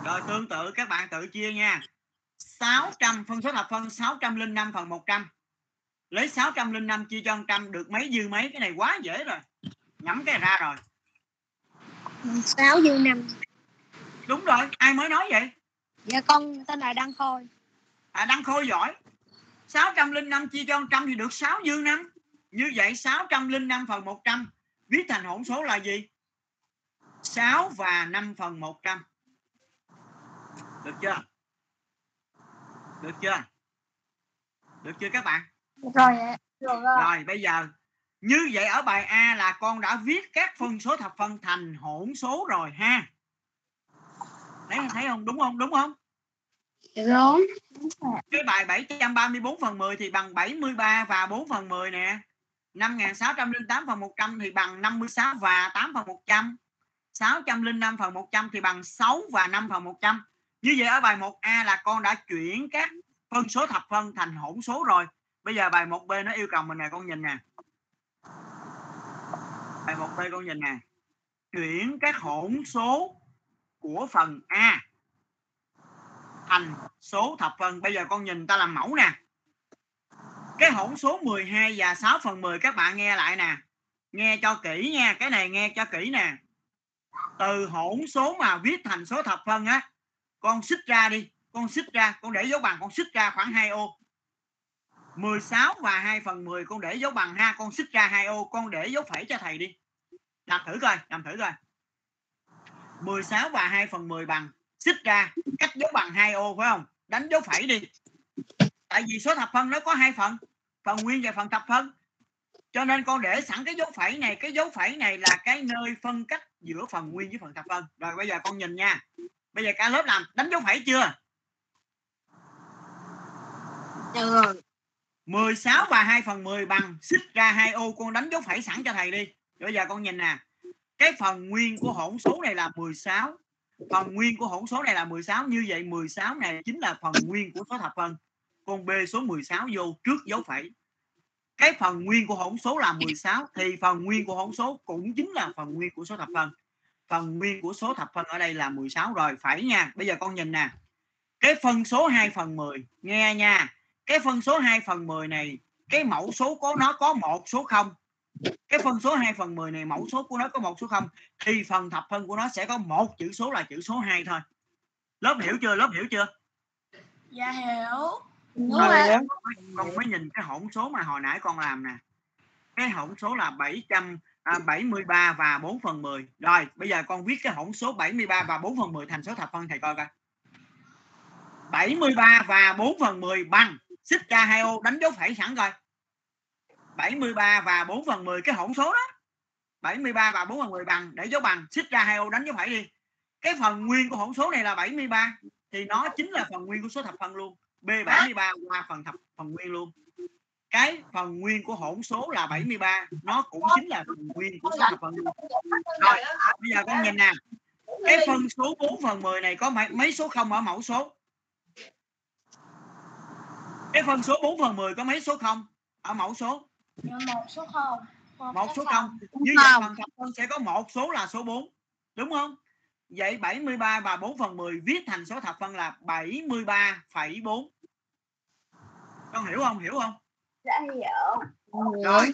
Rồi tương tự các bạn tự chia nha. 600 phân số thập phân 605 phần 100 lấy 605 chia cho 100 được mấy dư mấy? Cái này quá dễ rồi. Nhắm cái ra rồi. 6 dư 5 đúng rồi ai mới nói vậy? Dạ con tên là Đăng Khôi. À đăng khôi giỏi. 605 chia cho 100 thì được 6 dư 5 như vậy 605 phần 100 viết thành hỗn số là gì 6 và 5 phần 100 được chưa được chưa được chưa các bạn Rồi ạ. Rồi bây giờ như vậy ở bài A là con đã viết các phân số thập phân thành hỗn số rồi ha. Thấy thấy không? Đúng không? Đúng không? Đúng Cái bài 734 phần 10 thì bằng 73 và 4 phần 10 nè. 5608 phần 100 thì bằng 56 và 8 phần 100. 605 phần 100 thì bằng 6 và 5 phần 100. Như vậy ở bài 1A là con đã chuyển các phân số thập phân thành hỗn số rồi. Bây giờ bài 1B nó yêu cầu mình nè, con nhìn nè. Bài 1B con nhìn nè. Chuyển các hỗn số của phần A thành số thập phân. Bây giờ con nhìn ta làm mẫu nè. Cái hỗn số 12 và 6 phần 10 các bạn nghe lại nè. Nghe cho kỹ nha, cái này nghe cho kỹ nè. Từ hỗn số mà viết thành số thập phân á, con xích ra đi, con xích ra, con để dấu bằng con xích ra khoảng 2 ô. 16 và 2 phần 10 con để dấu bằng ha, con xích ra 2 ô, con để dấu phẩy cho thầy đi. Làm thử coi, làm thử coi. 16 và 2 phần 10 bằng xích ra, cách dấu bằng 2 ô phải không? Đánh dấu phẩy đi. Tại vì số thập phân nó có hai phần, phần nguyên và phần thập phân. Cho nên con để sẵn cái dấu phẩy này, cái dấu phẩy này là cái nơi phân cách giữa phần nguyên với phần thập phân. Rồi bây giờ con nhìn nha. Bây giờ cả lớp làm đánh dấu phẩy chưa? Được. 16 và 2 phần 10 bằng xích ra 2 ô con đánh dấu phẩy sẵn cho thầy đi. Rồi bây giờ con nhìn nè. Cái phần nguyên của hỗn số này là 16. Phần nguyên của hỗn số này là 16. Như vậy 16 này chính là phần nguyên của số thập phân. Con B số 16 vô trước dấu phẩy. Cái phần nguyên của hỗn số là 16 thì phần nguyên của hỗn số cũng chính là phần nguyên của số thập phân. Phần nguyên của số thập phân ở đây là 16 rồi, phải nha. Bây giờ con nhìn nè. Cái phân số 2 phần 10, nghe nha cái phân số 2 phần 10 này cái mẫu số của nó có một số 0 cái phân số 2 phần 10 này mẫu số của nó có một số 0 thì phần thập phân của nó sẽ có một chữ số là chữ số 2 thôi lớp hiểu chưa lớp hiểu chưa Dạ hiểu. Rồi, con mới nhìn cái hỗn số mà hồi nãy con làm nè. Cái hỗn số là 773 và 4 phần 10 rồi bây giờ con viết cái hỗn số 73 và 4 phần 10 thành số thập phân thầy coi coi. 73 và 4 phần 10 bằng xích ra 2 ô đánh dấu phẩy sẵn coi 73 và 4 phần 10 cái hỗn số đó. 73 và 4 phần 10 bằng để dấu bằng xích ra hai ô đánh dấu phẩy đi. Cái phần nguyên của hỗn số này là 73 thì nó chính là phần nguyên của số thập phân luôn B 73 qua phần thập phần nguyên luôn. Cái phần nguyên của hỗn số là 73 nó cũng chính là phần nguyên của số thập phân luôn rồi bây giờ con nhìn nè. Cái phân số 4 phần 10 này có mấy, mấy số không ở mẫu số? Cái phân số 4 phần 10 có mấy số không? Ở mẫu số? Một số không. Một số không. như vậy phần thập phân sẽ có một số là số 4 đúng không vậy 73 và 4 phần 10 viết thành số thập phân là 73,4 con hiểu không? Hiểu không? Dạ hiểu. rồi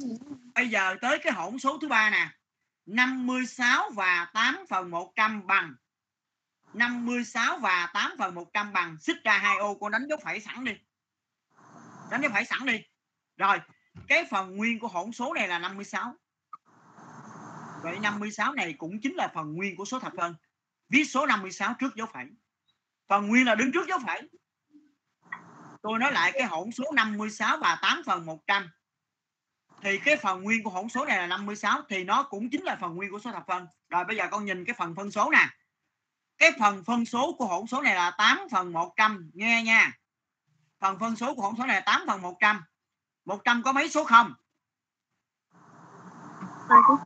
bây giờ tới cái hỗn số thứ ba nè. 56 và 8 phần 100 bằng. 56 và 8 phần 100 bằng. Xích ra hai ô con đánh dấu phẩy sẵn đi. Đánh dấu phẩy sẵn đi. Rồi cái phần nguyên của hỗn số này là 56 vậy 56 này cũng chính là phần nguyên của số thập phân viết số 56 trước dấu phẩy. Phần nguyên là đứng trước dấu phẩy. Tôi nói lại cái hỗn số 56 và 8 phần 100 thì cái phần nguyên của hỗn số này là 56 thì nó cũng chính là phần nguyên của số thập phân. Rồi bây giờ con nhìn cái phần phân số nè. Cái phần phân số của hỗn số này là 8 phần 100 nghe nha. Phần phân số của hỗn số này là 8 phần 100 100 có mấy số không? Hai số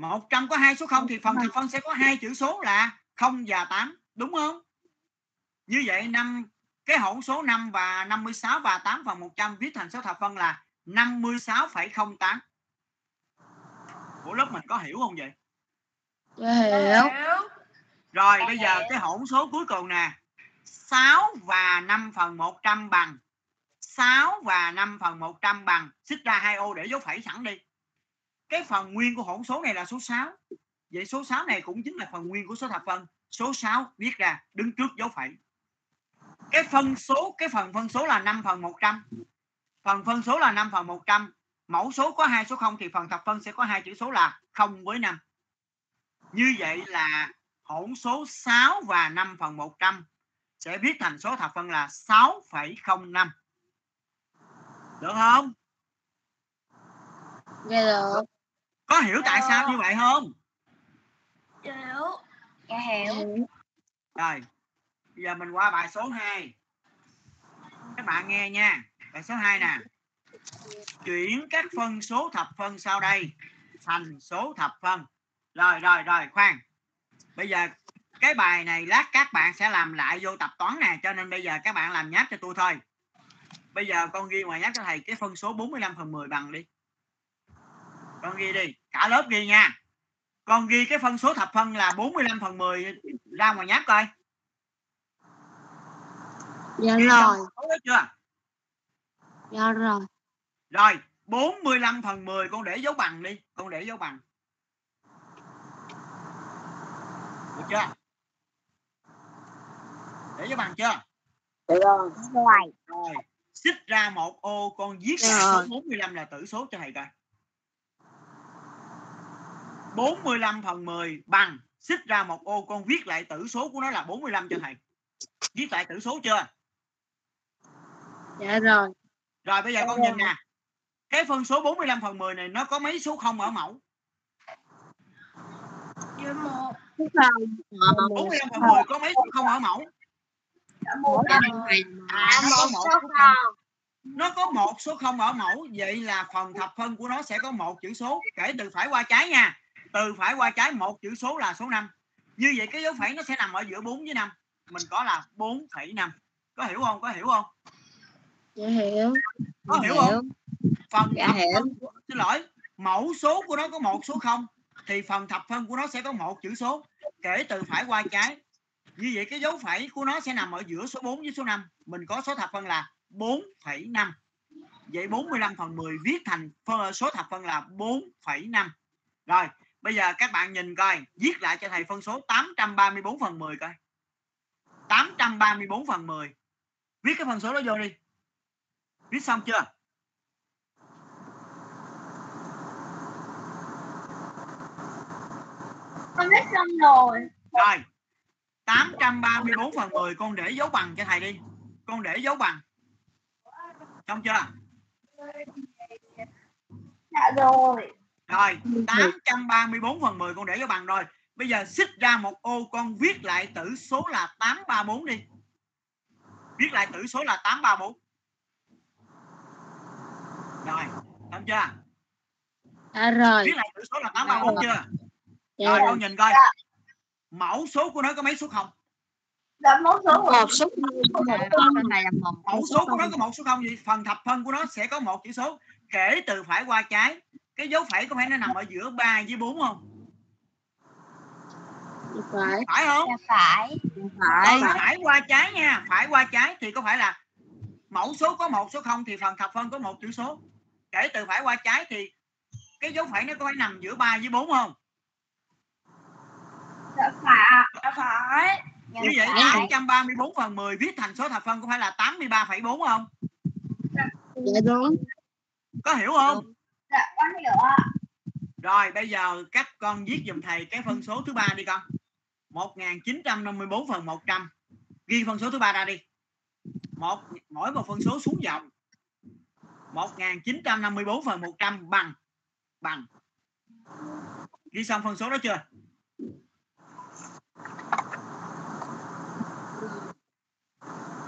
không 100 có hai số không thì phần thập phân sẽ có hai chữ số là 0 và 8 đúng không? Như vậy năm cái hỗn số 5 và 56 và 8 phần 100 viết thành số thập phân là 56,08 của lớp mình có hiểu không vậy? Dạ hiểu. rồi bây giờ cái hỗn số cuối cùng nè. 6 và 5 phần 100 bằng. 6 và 5 phần 100 bằng. Xích ra hai ô để dấu phẩy sẵn đi cái phần nguyên của hỗn số này là số 6 vậy số 6 này cũng chính là phần nguyên của số thập phân. Số 6 viết ra đứng trước dấu phẩy. Cái phân số cái phần phân số là 5 phần 100 phần phân số là 5 phần 100 mẫu số có hai số 0 thì phần thập phân sẽ có hai chữ số là 0 với 5 như vậy là hỗn số 6 và 5 phần 100 sẽ viết thành số thập phân là 6,05 được không? Dạ được có hiểu tại sao như vậy không? Hiểu. Dạ hiểu. Rồi bây giờ mình qua bài số 2 các bạn nghe nha. Bài số 2 nè. Chuyển các phân số thập phân sau đây thành số thập phân. Rồi rồi rồi khoan. Bây giờ cái bài này lát các bạn sẽ làm lại vô tập toán nè cho nên bây giờ các bạn làm nháp cho tôi thôi. Bây giờ con ghi ngoài nháp cho thầy cái phân số 45 phần 10 bằng đi con ghi đi cả lớp ghi nha con ghi cái phân số thập phân là 45 phần 10 ra ngoài nháp coi Dạ Ghi rồi. đó chưa Dạ rồi. rồi 45 phần 10 con để dấu bằng đi con để dấu bằng được chưa để dấu bằng chưa Được rồi. rồi rồi xích ra một ô con viết lại Rồi. số 45 là tử số cho thầy coi 45 phần 10 bằng xích ra một ô con viết lại tử số của nó là 45 cho thầy. Viết lại tử số chưa? Dạ rồi. rồi bây giờ con nhìn nè. Cái phân số 45 phần 10 này nó có mấy số không ở mẫu? Với một. Số không. 45 phần 10 có mấy số không ở mẫu? À, nó có một nó có một số không ở mẫu vậy là phần thập phân của nó sẽ có một chữ số kể từ phải qua trái nha từ phải qua trái một chữ số là số 5 như vậy cái dấu phẩy nó sẽ nằm ở giữa 4 với 5 mình có là 4,5 có hiểu không? Có hiểu không? Dạ hiểu. có hiểu Dạ không phần Dạ thập hiểu. xin lỗi. Mẫu số của nó có một số không. Thì phần thập phân của nó sẽ có một chữ số. Kể từ phải qua trái. Như vậy cái dấu phẩy của nó sẽ nằm ở giữa số 4 với số 5 mình có số thập phân là 4,5 vậy 45 phần 10 viết thành số thập phân là 4,5 rồi bây giờ các bạn nhìn coi viết lại cho thầy phân số 834 phần 10 coi. 834 phần 10 viết cái phân số đó vô đi. Viết xong chưa? Con viết xong rồi. Rồi 834 phần 10 con để dấu bằng cho thầy đi. Con để dấu bằng. Xong chưa? Dạ rồi. Rồi 834 phần 10 con để cho bằng rồi. Bây giờ xích ra một ô con viết lại tử số là 834 đi. Viết lại tử số là 834 rồi xong chưa? Dạ rồi. viết lại tử số là 834 chưa Dạ rồi. rồi. con nhìn coi. Mẫu số của nó có mấy số không? Dạ mẫu số Một số mẫu số của nó có một số không gì? Phần thập phân của nó sẽ có một chữ số kể từ phải qua trái cái dấu phẩy có phải nó nằm ở giữa 3 với 4 không phải. phải không Dạ phải. phải phải qua trái nha phải qua trái thì có phải là mẫu số có một số không thì phần thập phân có một chữ số kể từ phải qua trái thì cái dấu phẩy nó có phải nằm giữa 3 với 4 không Dạ phải. Dạ phải. Dạ như vậy phải. 834 phần 10 viết thành số thập phân có phải là 83,4 không Dạ đúng. có hiểu không Dạ con hiểu ạ. Rồi bây giờ các con viết dùm thầy cái phân số thứ ba đi con. 1954 phần 100. Ghi phân số thứ ba ra đi. Một mỗi một phân số xuống dòng. 1954 phần 100 bằng bằng. Ghi xong phân số đó chưa?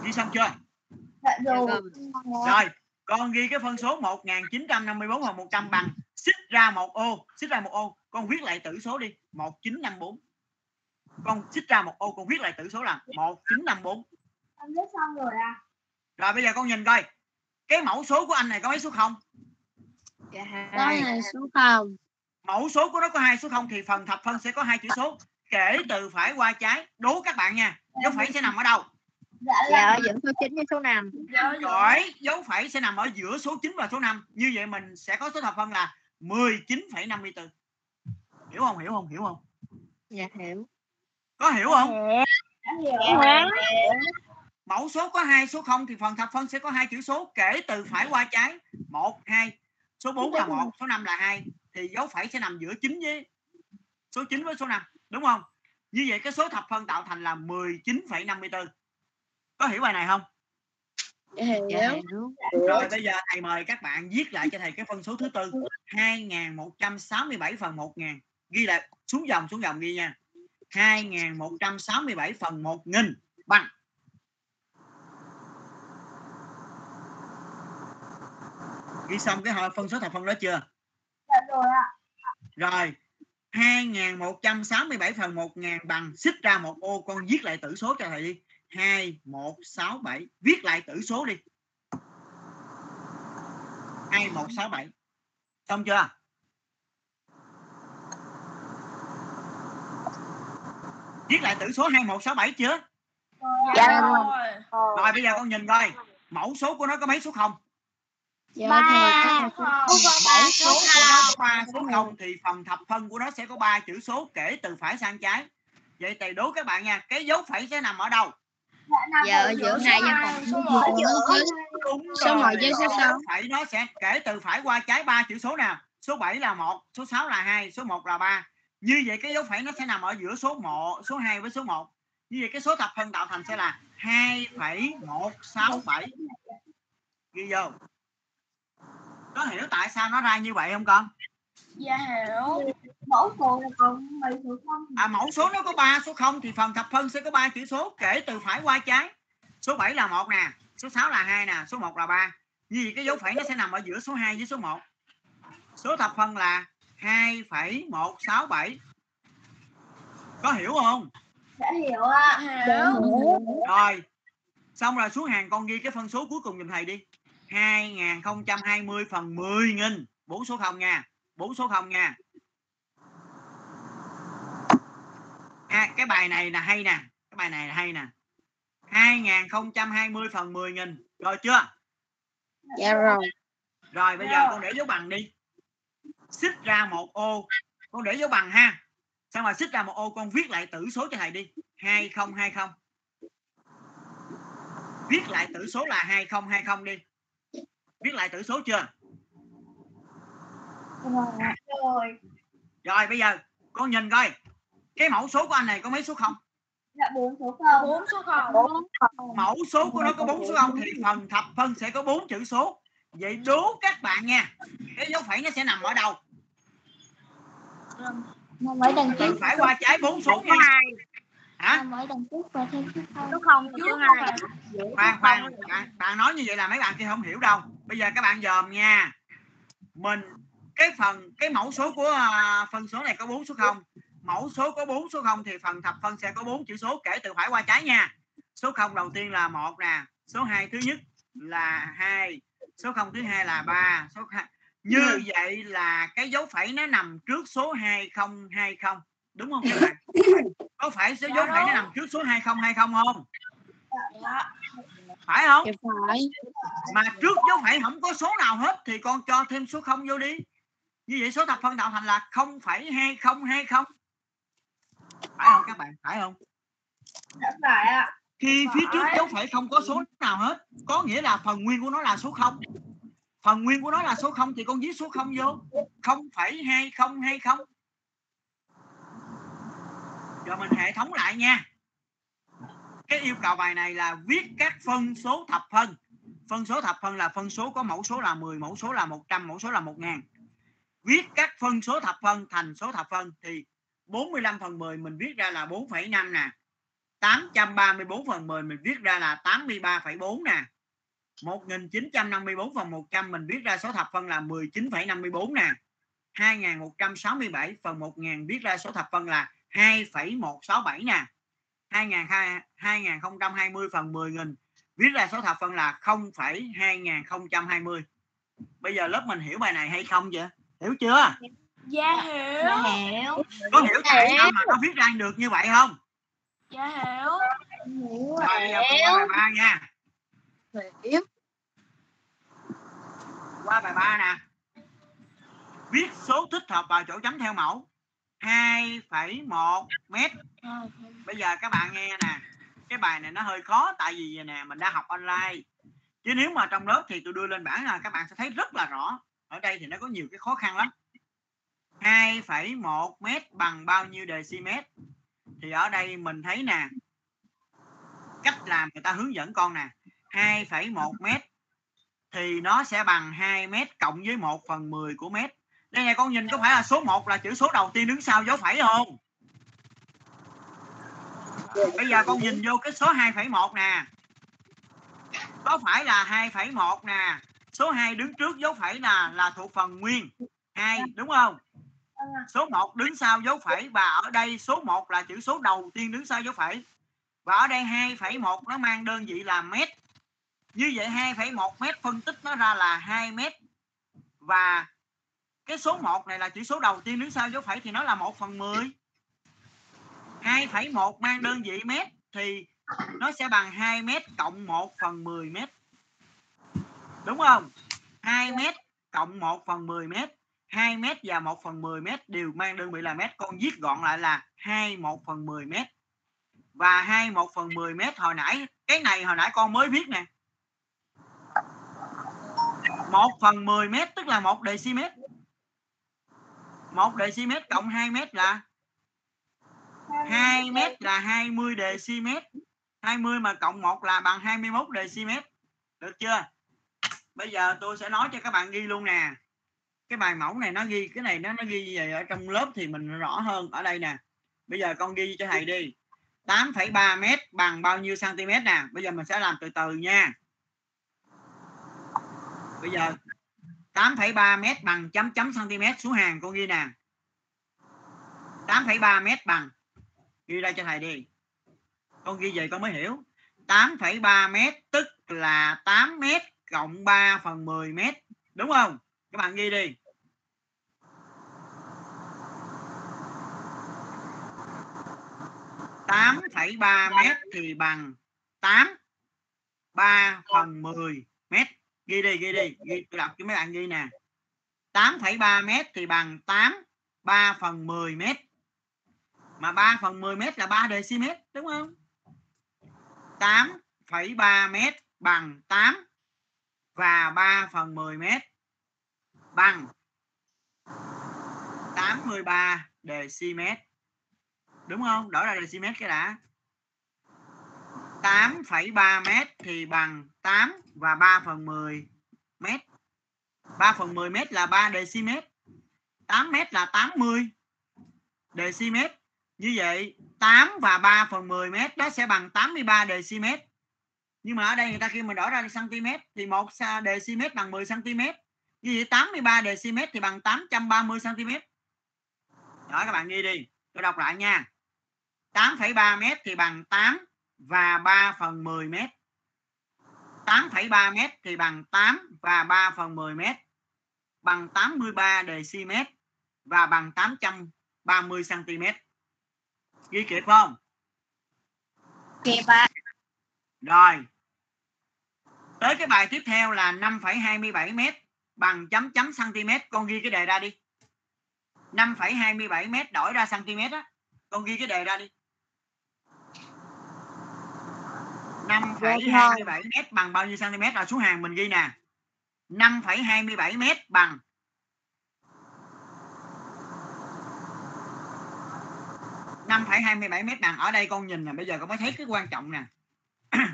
Ghi xong chưa? Dạ rồi. Con ghi cái phân số 1954 phần 100 bằng xích ra một ô, xích ra một ô, con viết lại tử số đi, 1954. Con xích ra một ô, con viết lại tử số là 1954. Con viết xong rồi à. Rồi bây giờ con nhìn coi. Cái mẫu số của anh này có mấy số không? Dạ Có hai số không. Mẫu số của nó có hai số không thì phần thập phân sẽ có hai chữ số. Kể từ phải qua trái, đố các bạn nha. Dấu phẩy sẽ nằm ở đâu? Dạ dạ là. ở giữa số 9 với số 5 Dạ Giỏi, dấu phẩy sẽ nằm ở giữa số 9 và số 5. Như vậy mình sẽ có số thập phân là 19,54. Hiểu không? Hiểu không? Hiểu không? dạ hiểu Có hiểu không? Đã hiểu. Dạ. Mẫu số có hai số 0 thì phần thập phân sẽ có hai chữ số kể từ phải qua trái. 1 2. Số 4 là 1, số 5 là 2 thì dấu phẩy sẽ nằm giữa 9 với số 9 với số 5, đúng không? Như vậy cái số thập phân tạo thành là 19,54. Có hiểu bài này không? Dạ hiểu. dạ hiểu. Rồi bây giờ thầy mời các bạn viết lại cho thầy cái phân số thứ tư. 2167 phần 1000 Ghi lại xuống dòng xuống dòng ghi nha. 2167 phần 1000 bằng. Ghi xong cái phân số thập phân đó chưa? Dạ rồi ạ. Rồi. 2167 phần 1000 bằng. Xích ra một ô con viết lại tử số cho thầy đi 2167 viết lại tử số đi. 2167 xong chưa? Viết lại tử số 2167 chưa? Dạ. Rồi. rồi bây giờ con nhìn coi. Mẫu số của nó có mấy số không? Dạ số mẫu số của nó có ba số không thì phần thập phân của nó sẽ có ba chữ số kể từ phải sang trái. Vậy thầy đố các bạn nha cái dấu phẩy sẽ nằm ở đâu dạ ở giữa hai với phần số một. đúng Số một rồi với số sáu. phẩy nó sẽ kể từ phải qua trái ba chữ số nào. Số 7 là một số 6 là hai số 1 là ba. Như vậy cái dấu phẩy nó sẽ nằm ở giữa số 1 số 2 với số 1 như vậy cái số thập phân tạo thành sẽ là 2,167 ghi vô. Có hiểu tại sao nó ra như vậy không con? Dạ hiểu. Mẫu số là còn mấy số không? à, mẫu số nó có 3 số 0 thì phần thập phân sẽ có 3 chữ số kể từ phải qua trái. Số 7 là một nè số 6 là hai nè số 1 là ba. Như vậy cái dấu phẩy nó sẽ nằm ở giữa số 2 với số 1 số thập phân là 2,167 có hiểu không? Đã hiểu ạ. Hiểu. rồi xong rồi xuống hàng con ghi cái phân số cuối cùng giùm thầy đi. 2020 phần 10 nghìn. Bốn số không nha bốn số không nha à, cái bài này là hay nè cái bài này là hay nè. 2020 phần 10 nghìn rồi chưa? Dạ rồi. rồi bây giờ con để dấu bằng đi. Xích ra một ô con để dấu bằng ha. Xong rồi xích ra một ô con viết lại tử số cho thầy đi. 2020 viết lại tử số là 2020 đi. Viết lại tử số chưa? Rồi. rồi bây giờ con nhìn coi cái mẫu số của anh này có mấy số không? Dạ bốn số không. Bốn số không. mẫu số của nó có bốn số không? Thì phần thập phân sẽ có bốn chữ số. Vậy đố các bạn nha. Cái dấu phẩy nó sẽ nằm ở đâu? Bảy đằng trước. Phải qua trái bốn số nha. hả? Bảy đằng trước và thêm số không. số không hai. bạn, bạn nói như vậy là mấy bạn kia không hiểu đâu. Bây giờ các bạn dòm nha. Mình cái phần cái mẫu số của à, phân số này có bốn số không mẫu số có bốn số không thì phần thập phân sẽ có bốn chữ số kể từ phải qua trái nha. Số không đầu tiên là một nè số 2 thứ nhất là hai số không thứ hai là ba số hai như vậy là cái dấu phẩy nó nằm trước số 2020 đúng không các bạn? Có phải số dấu phẩy nó nằm trước số 2020 không phải không? Dạ phải. mà trước dấu phẩy không có số nào hết thì con cho thêm số không vô đi. Như vậy số thập phân tạo thành là 0,2020 phải không các bạn? Phải không? Đã phải ạ. khi phía trước dấu phẩy không có số nào hết có nghĩa là phần nguyên của nó là số 0 phần nguyên của nó là số 0 thì con viết số 0 vô. 0,2020 giờ mình hệ thống lại nha. Cái yêu cầu bài này là viết các phân số thập phân. Phân số thập phân là phân số có mẫu số là 10 mẫu số là 100 mẫu số là 1000 viết các phân số thập phân thành số thập phân thì 45 phần 10 mình viết ra là 4,5 nè. 834 phần 10 mình viết ra là 83,4 nè. 1954 phần 100 mình viết ra số thập phân là 19,54 nè. 2167 phần 1000 viết ra số thập phân là 2,167 nè. 2020 phần 10.000 viết ra số thập phân là 0,2020 bây giờ lớp mình hiểu bài này hay không vậy hiểu chưa? Dạ hiểu. Dạ hiểu. có hiểu tại sao mà nó viết ra được như vậy không? Dạ hiểu. rồi bây giờ qua bài ba nha. Hiểu. Qua bài ba nè. Viết số thích hợp vào chỗ chấm theo mẫu. 2,1 mét. Bây giờ các bạn nghe nè. Cái bài này nó hơi khó tại vì vậy nè mình đã học online. Chứ nếu mà trong lớp thì tôi đưa lên bảng là các bạn sẽ thấy rất là rõ. Ở đây thì nó có nhiều cái khó khăn lắm 2,1 mét bằng bao nhiêu dm thì ở đây mình thấy nè cách làm người ta hướng dẫn con nè 2,1 mét thì nó sẽ bằng 2 mét cộng với 1 phần 10 của mét. Đây này con nhìn có phải là số 1 là chữ số đầu tiên đứng sau dấu phẩy không? Bây giờ con nhìn vô cái số 2,1 nè. Có phải là 2,1 nè? Số 2 đứng trước dấu phẩy là là thuộc phần nguyên. 2 đúng không? Số 1 đứng sau dấu phẩy và ở đây số 1 là chữ số đầu tiên đứng sau dấu phẩy. Và ở đây 2,1 nó mang đơn vị là mét. Như vậy 2,1 mét phân tích nó ra là 2 mét. Và cái số 1 này là chữ số đầu tiên đứng sau dấu phẩy thì nó là 1 phần 10 2,1 mang đơn vị mét thì nó sẽ bằng 2 mét cộng 1 phần 10 mét. Đúng không? 2 mét cộng 1 phần 10 mét. 2 m và 1 phần 10 m đều mang đơn vị là m con viết gọn lại là 2 1 phần 10 m và 2 1 phần 10 m hồi nãy, cái này hồi nãy con mới viết nè. 1 phần 10 m tức là 1 dm 1 dm cộng 2 m là 2 m là 20 dm 20 mà cộng 1 là bằng 21 dm được chưa? Bây giờ tôi sẽ nói cho các bạn ghi luôn nè cái bài mẫu này nó ghi cái này nó nó ghi về ở trong lớp thì mình rõ hơn. Ở đây nè bây giờ con ghi cho thầy đi. 8,3 mét bằng bao nhiêu cm nè? Bây giờ mình sẽ làm từ từ nha. Bây giờ 8,3 mét bằng chấm chấm cm xuống hàng con ghi nè. 8,3 mét bằng ghi ra cho thầy đi. Con ghi vậy con mới hiểu. 8,3 mét tức là 8 mét cộng 3 phần 10 mét đúng không? Các bạn ghi đi. tám phẩy ba mét thì bằng tám ba phần 10 mét. Ghi đi ghi đi. Ghi tôi đọc cho mấy bạn ghi nè. 8,3 mét thì bằng 8 3 phần 10 mét. Mà 3 phần 10 mét là 3 dm đúng không? 8,3 mét bằng 8 và 3 phần 10 mét bằng. 83 dm đúng không? Đổi ra dm cái đã. 8,3 mét thì bằng 8 và 3 phần 10 mét. 3 phần 10 mét là 3 dm 8 mét là 80 dm như vậy 8 và 3 phần 10 mét đó sẽ bằng 83 dm nhưng mà ở đây người ta khi mình đổi ra cm thì một dm bằng 10 cm như vậy 83 dm thì bằng 830 cm đó các bạn ghi đi tôi đọc lại nha. 8,3 mét thì bằng 8 và 3 phần 10 mét. 8,3 mét thì bằng 8 và 3 phần 10 mét. Bằng 83 dm và bằng 830 cm ghi kịp không? Kịp ạ. Rồi tới cái bài tiếp theo là 5,27 mét bằng chấm chấm cm con ghi cái đề ra đi. 5,27 mét đổi ra cm á. Con ghi cái đề ra đi. 5,27 mét bằng bao nhiêu cm rồi à, xuống hàng mình ghi nè. 5,27 mét bằng năm phẩy hai mươi bảy mét bằng. Ở đây con nhìn nè bây giờ con mới thấy cái quan trọng nè.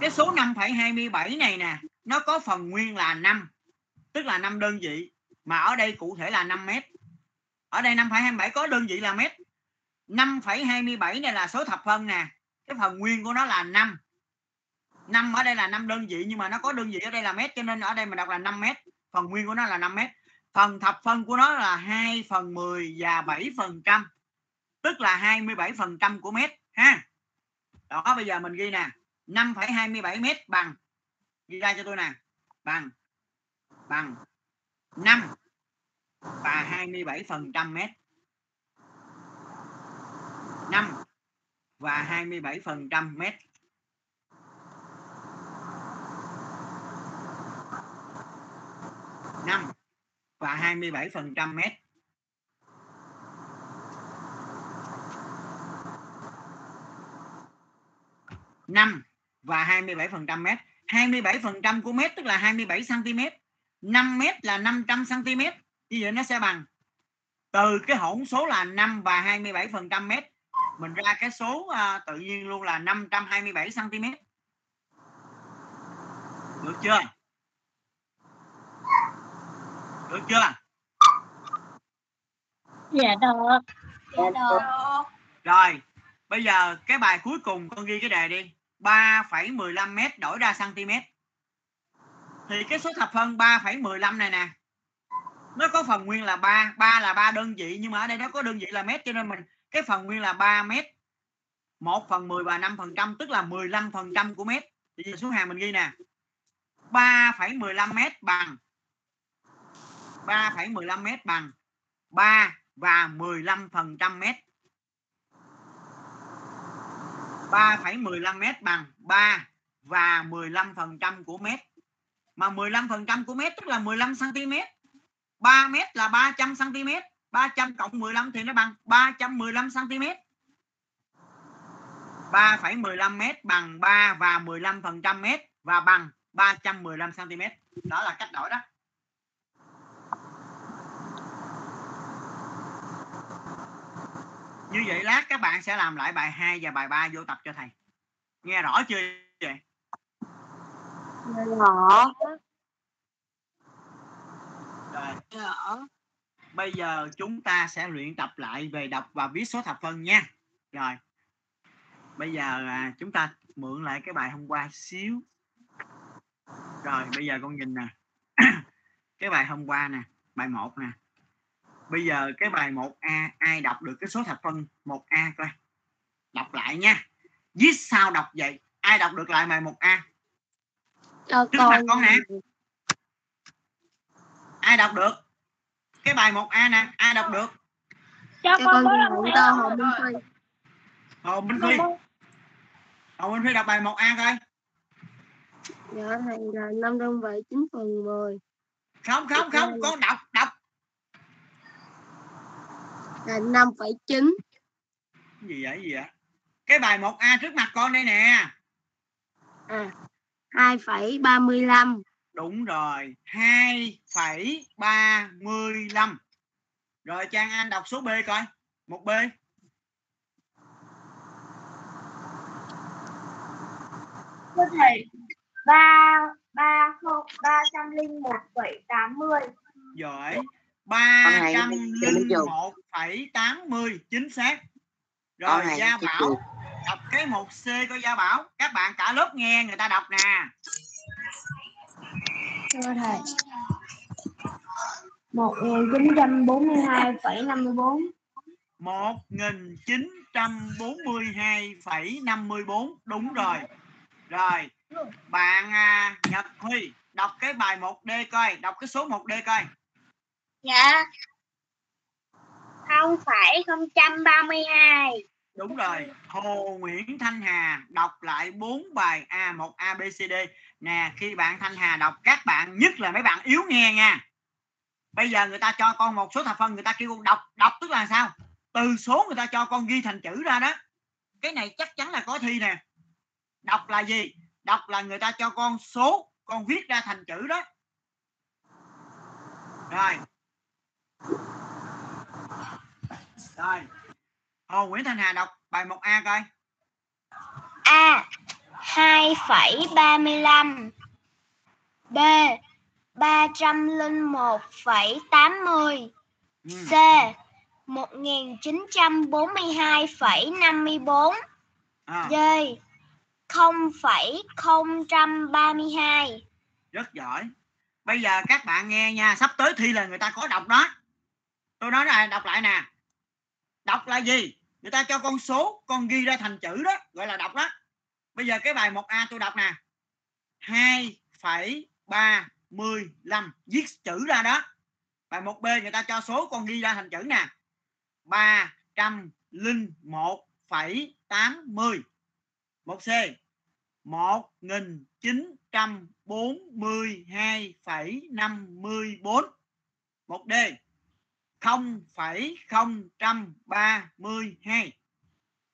Cái số 5,27 này nè nó có phần nguyên là 5 tức là 5 đơn vị mà ở đây cụ thể là 5 mét. Ở đây 5,27 có đơn vị là mét. 5,27 này là số thập phân nè. Cái phần nguyên của nó là 5 5 ở đây là 5 đơn vị nhưng mà nó có đơn vị ở đây là mét cho nên ở đây mình đọc là 5 mét. Phần nguyên của nó là 5 mét. Phần thập phân của nó là 2 phần 10 và 7 phần trăm tức là 27 phần trăm của mét ha. Đó bây giờ mình ghi nè. 5,27 mét bằng ghi ra cho tôi nè. Bằng. Bằng. 5 và 27 phần trăm mét. 5 và 27 phần trăm mét. Năm. Và 27 phần trăm mét. Năm. Và 27 phần trăm mét. 27 phần trăm của mét tức là 27 cm 5 mét là 500 cm như vậy nó sẽ bằng từ cái hỗn số là 5 và 27 phần trăm mét mình ra cái số uh, tự nhiên luôn là 527 cm được chưa? Được chưa? Dạ được. Dạ được. Rồi bây giờ cái bài cuối cùng con ghi cái đề đi 3,15 m đổi ra cm thì cái số thập phân 3,15 này nè nó có phần nguyên là 3 3 là 3 đơn vị nhưng mà ở đây nó có đơn vị là mét cho nên mình cái phần nguyên là 3 mét 1 phần 10 và 5 phần trăm tức là 15 phần trăm của mét. Thì giờ số hàng mình ghi nè 3,15 mét bằng 3,15 mét bằng 3 và 15 phần trăm mét. 3,15 mét bằng 3 và 15% của mét. Mà 15% của mét tức là 15 cm 3 mét là 300 cm 300 cộng 15 thì nó bằng 315 cm 3,15 mét bằng 3 và 15% mét và bằng 315 cm đó là cách đổi đó. Như vậy lát các bạn sẽ làm lại bài 2 và bài 3 vô tập cho thầy. Nghe rõ chưa vậy? Rõ. Rồi. Bây giờ chúng ta sẽ luyện tập lại về đọc và viết số thập phân nha. Rồi. Bây giờ à, chúng ta mượn lại cái bài hôm qua xíu. Rồi bây giờ con nhìn nè. Cái bài hôm qua nè bài 1 nè bây giờ cái bài 1A ai đọc được cái số thập phân 1A coi. Đọc lại nha. Viết sao đọc vậy? Ai đọc được lại bài 1A cho trước mặt con con nè ai đọc được? Cái bài 1A nè. Ai đọc được? Cho Cho con con được tên Hồ Minh Phi. Hồ Minh Phi Hồ Minh Phi đọc bài 1A coi. Dạ thầy là năm đơn vị 9 phần 10 không không không. con đọc đọc là 5,9 Cái gì vậy cái gì vậy? Cái bài 1A trước mặt con đây nè. À 2,35 đúng rồi 2,35 rồi Trang Anh đọc số B coi. Một B. Thưa thầy ba ba không ba trăm linh một phẩy tám mươi. Giỏi hai cho nó vô. 301,80 chính xác. Rồi này Gia Bảo đọc cái 1C coi Gia Bảo. Các bạn cả lớp nghe người ta đọc nè. Thưa thầy. 1942,54 1942,54 đúng rồi. Rồi, bạn à, Nhật Huy đọc cái bài 1D coi, đọc cái số 1D coi. Dạ. Không phải 032. Đúng rồi, Hồ Nguyễn Thanh Hà đọc lại bốn bài A, 1 A B C D. Nè, khi bạn Thanh Hà đọc các bạn nhất là mấy bạn yếu nghe nha. Bây giờ người ta cho con một số thập phân người ta kêu con đọc, đọc tức là sao? Từ số người ta cho con ghi thành chữ ra đó. Cái này chắc chắn là có thi nè. Đọc là gì? Đọc là người ta cho con số, con viết ra thành chữ đó. Rồi. Rồi. Hồ Nguyễn Thanh Hà đọc bài 1A coi. A 2,35 B 301,80 Ừ. C 1942,54 À, D 0,032 rất giỏi. Bây giờ các bạn nghe nha, sắp tới thi là người ta có đọc đó. Tôi nói là đọc lại nè. Đọc là gì? Người ta cho con số, con ghi ra thành chữ đó, gọi là đọc đó. Bây giờ cái bài 1A tôi đọc nè. 2,35 viết chữ ra đó. Bài 1B người ta cho số con ghi ra thành chữ nè. 301,80. 1C 1942,54 1D 0,032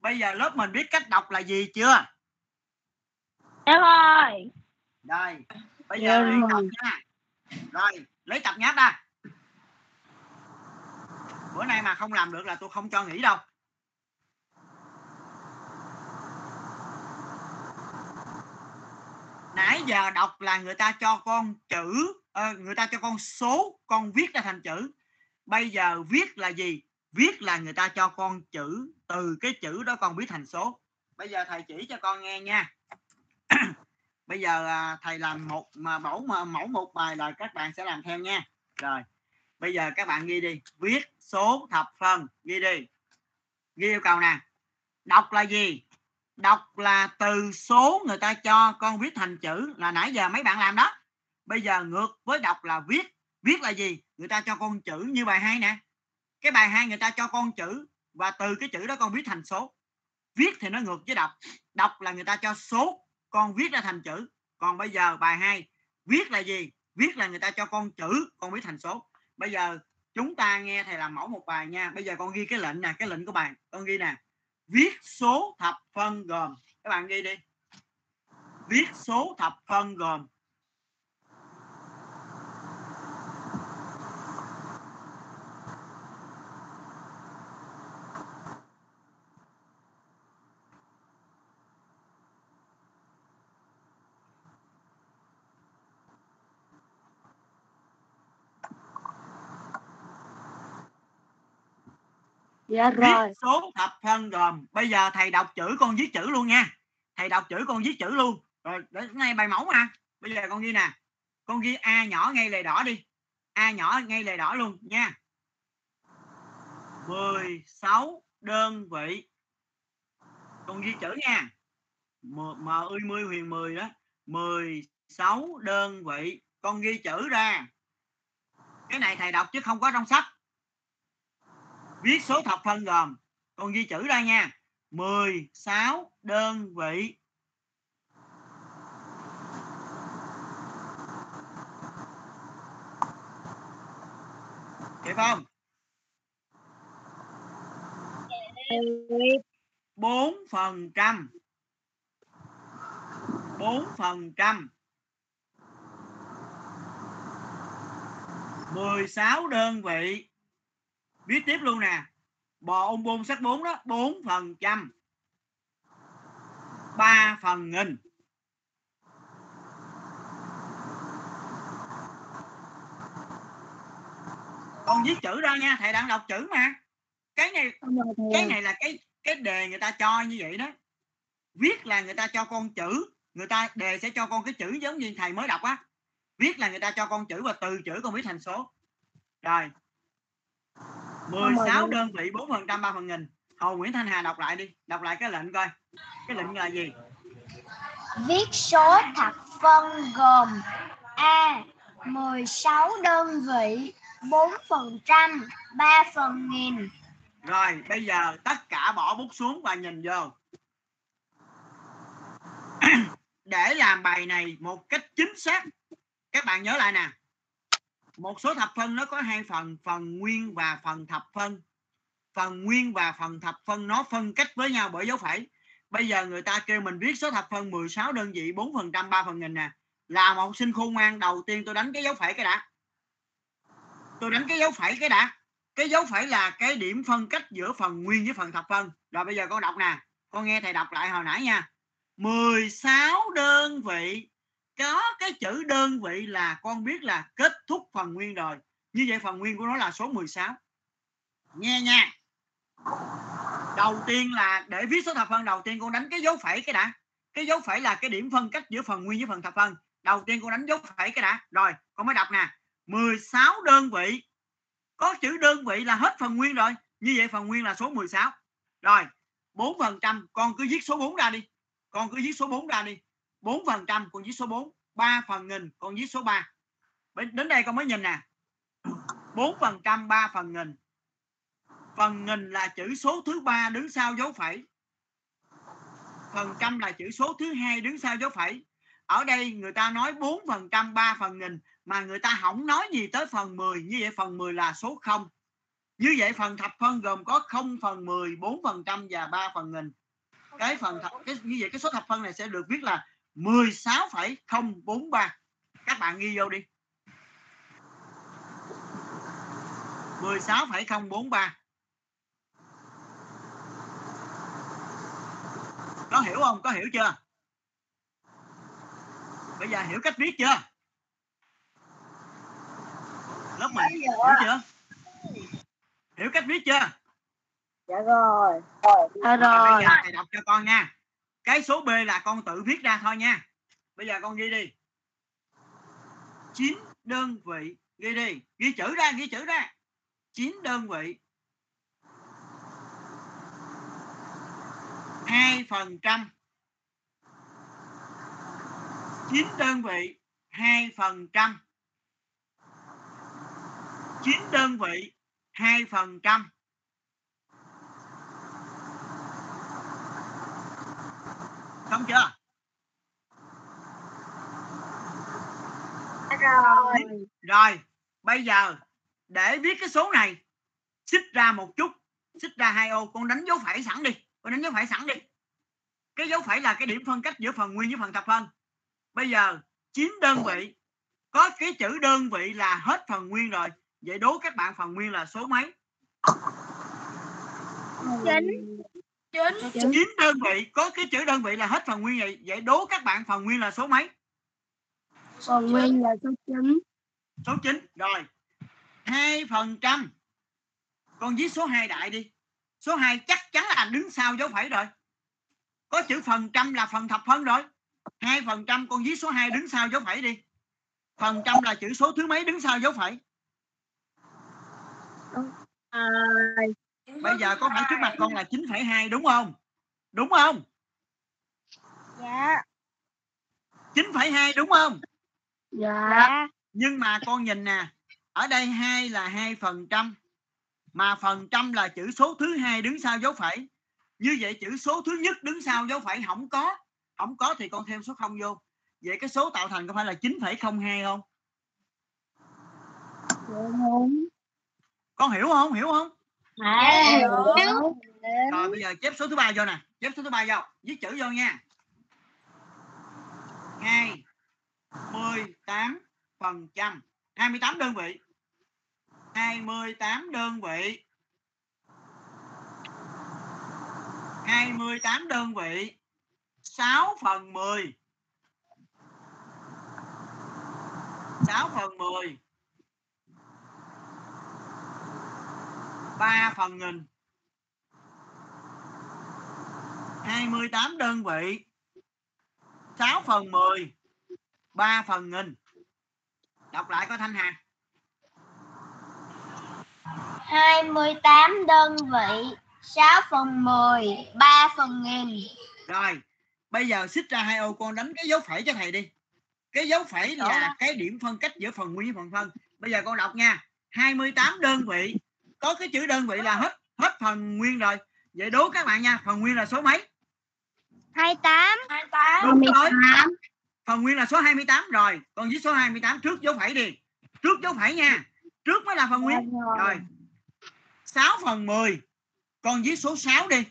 Bây giờ lớp mình biết cách đọc là gì chưa? Dạ rồi. Rồi, bây giờ luyện tập nha. Rồi, lấy tập nháp ra. Bữa nay mà không làm được là tôi không cho nghỉ đâu. Nãy giờ đọc là người ta cho con chữ, ờ, người ta cho con số, con viết ra thành chữ. Bây giờ viết là gì? Viết là người ta cho con chữ, từ cái chữ đó con biết thành số. Bây giờ thầy chỉ cho con nghe nha. bây giờ à, thầy làm một mà mẫu mà mẫu một bài là các bạn sẽ làm theo nha rồi bây giờ các bạn ghi đi viết số thập phân ghi đi ghi yêu cầu nè đọc là gì đọc là từ số người ta cho con viết thành chữ là nãy giờ mấy bạn làm đó bây giờ ngược với đọc là viết viết là gì? Người ta cho con chữ như bài hai nè. Cái bài hai người ta cho con chữ và từ cái chữ đó con viết thành số. Viết thì nó ngược với đọc. Đọc là người ta cho số, con viết ra thành chữ. Còn bây giờ bài 2 viết là gì? Viết là người ta cho con chữ, con viết thành số. Bây giờ chúng ta nghe thầy làm mẫu một bài nha. Bây giờ con ghi cái lệnh nè, cái lệnh của bài con ghi nè. Viết số thập phân gồm. Các bạn ghi đi. Viết số thập phân gồm. Dạ viết rồi. số thập phân gồm. Bây giờ thầy đọc chữ con viết chữ luôn nha. Thầy đọc chữ con viết chữ luôn. Rồi để ngay bài mẫu mà. Bây giờ con ghi nè. Con ghi a nhỏ ngay lề đỏ đi. A nhỏ ngay lề đỏ luôn nha. 16 đơn vị. Con ghi chữ nha. M, m ơi mươi huyền 10 đó. 16 đơn vị. Con ghi chữ ra. Cái này thầy đọc chứ không có trong sách viết số thập phân gồm. Con ghi chữ ra nha. 16 đơn vị. Kịp không? Bốn phần trăm. Bốn phần trăm. Mười sáu đơn vị viết tiếp luôn nè. Bò ung bôn sắc 4 đó 4 phần trăm. 3 phần nghìn. Con viết chữ ra nha thầy đang đọc chữ mà. Cái này cái này là cái cái đề người ta cho như vậy đó. Viết là người ta cho con chữ người ta đề sẽ cho con cái chữ giống như thầy mới đọc á. Viết là người ta cho con chữ và từ chữ con viết thành số. Rồi 16 đơn vị 4 phần trăm 3 phần nghìn. Hồ Nguyễn Thanh Hà đọc lại đi. Đọc lại cái lệnh coi. Cái lệnh là gì? Viết số thập phân gồm A 16 đơn vị 4 phần trăm 3 phần nghìn. Rồi bây giờ tất cả bỏ bút xuống và nhìn vô. Để làm bài này một cách chính xác. Các bạn nhớ lại nè một số thập phân nó có hai phần phần nguyên và phần thập phân. Phần nguyên và phần thập phân nó phân cách với nhau bởi dấu phẩy. Bây giờ người ta kêu mình viết số thập phân 16 đơn vị 4 phần trăm 3 phần nghìn nè. Là một học sinh khôn ngoan, đầu tiên tôi đánh cái dấu phẩy cái đã. Tôi đánh cái dấu phẩy cái đã. Cái dấu phẩy là cái điểm phân cách giữa phần nguyên với phần thập phân. Rồi bây giờ con đọc nè. Con nghe thầy đọc lại hồi nãy nha. 16 đơn vị có cái chữ đơn vị là con biết là kết thúc phần nguyên rồi như vậy phần nguyên của nó là số 16 nghe nha. Đầu tiên là để viết số thập phân, đầu tiên con đánh cái dấu phẩy cái đã. Cái dấu phẩy là cái điểm phân cách giữa phần nguyên với phần thập phân. Đầu tiên con đánh dấu phẩy cái đã. Rồi con mới đọc nè. 16 đơn vị. Có chữ đơn vị là hết phần nguyên rồi. Như vậy phần nguyên là số 16 rồi 4 phần trăm. Con cứ viết số 4 ra đi. Con cứ viết số 4 ra đi. 4 phần trăm con viết số 4 3 phần nghìn con viết số 3 đến đây con mới nhìn nè. 4 phần trăm 3 phần nghìn. Phần nghìn là chữ số thứ ba đứng sau dấu phẩy. Phần trăm là chữ số thứ hai đứng sau dấu phẩy. Ở đây người ta nói 4 phần trăm 3 phần nghìn, mà người ta không nói gì tới phần 10 như vậy phần 10 là số 0 như vậy phần thập phân gồm có 0 phần 10 4 phần trăm và 3 phần nghìn. Cái phần thập, cái, như vậy cái số thập phân này sẽ được viết là 16,043 các bạn ghi vô đi. 16,043 có hiểu không? Có hiểu chưa? Bây giờ hiểu cách viết chưa? Lớp mình hiểu chưa? Hiểu cách viết chưa? Dạ rồi. Dạ rồi. Rồi. bây giờ thầy đọc cho con nha cái số B là con tự viết ra thôi nha. Bây giờ con ghi đi. 9 đơn vị, ghi đi. Ghi chữ ra, ghi chữ ra. 9 đơn vị. 2 phần trăm. 9 đơn vị 2 phần trăm. 9 đơn vị 2 phần trăm. Xong chưa? rồi Rồi, bây giờ để viết cái số này xích ra một chút, xích ra hai ô, con đánh dấu phẩy sẵn đi, con đánh dấu phẩy sẵn đi. Cái dấu phẩy là cái điểm phân cách giữa phần nguyên với phần thập phân. Bây giờ 9 đơn vị có cái chữ đơn vị là hết phần nguyên rồi. Vậy đố các bạn phần nguyên là số mấy? Chín. Chín. 9 đơn vị có cái chữ đơn vị là hết phần nguyên vậy. Vậy đố các bạn phần nguyên là số mấy? Phần nguyên là số 9. số 9 rồi. 2 phần trăm. Con viết số 2 đại đi. Số 2 chắc chắn là đứng sau dấu phẩy rồi. Có chữ phần trăm là phần thập phân rồi. 2 phần trăm con viết số 2 đứng sau dấu phẩy đi. Phần trăm là chữ số thứ mấy đứng sau dấu phẩy bây giờ có phải trước mặt con là 9,2 đúng không? Đúng không? Dạ. 9,2 đúng không? Dạ. nhưng mà con nhìn nè ở đây hai là hai phần trăm mà phần trăm là chữ số thứ hai đứng sau dấu phẩy. Như vậy chữ số thứ nhất đứng sau dấu phẩy không có không có thì con thêm số không vô. Vậy cái số tạo thành có phải là 9,02 không con hiểu không? Hiểu không Dạ. rồi bây giờ chép số thứ ba vô nè. Chép số thứ ba vô. Viết chữ vô nha. Hai mươi tám phần trăm. 28 đơn vị. 28 đơn vị. 28 đơn vị. 6 phần 10 6 phần 10 3 phần nghìn. 28 đơn vị. 6 phần 10 3 phần nghìn. Đọc lại có thanh hà. 28 đơn vị 6 phần 10 3 phần nghìn. Rồi bây giờ xích ra hai ô con đánh cái dấu phẩy cho thầy đi. Cái dấu phẩy là cái điểm phân cách giữa phần nguyên với phần phân. Bây giờ con đọc nha. 28 đơn vị có cái chữ đơn vị là hết hết phần nguyên rồi. Vậy đố các bạn nha phần nguyên là số mấy? 28 28 đúng rồi. Phần nguyên là số 28 rồi. Còn với số 28 trước dấu phẩy đi. Trước dấu phẩy nha. Trước mới là phần nguyên. Rồi. 6 phần 10 còn với số 6 đi.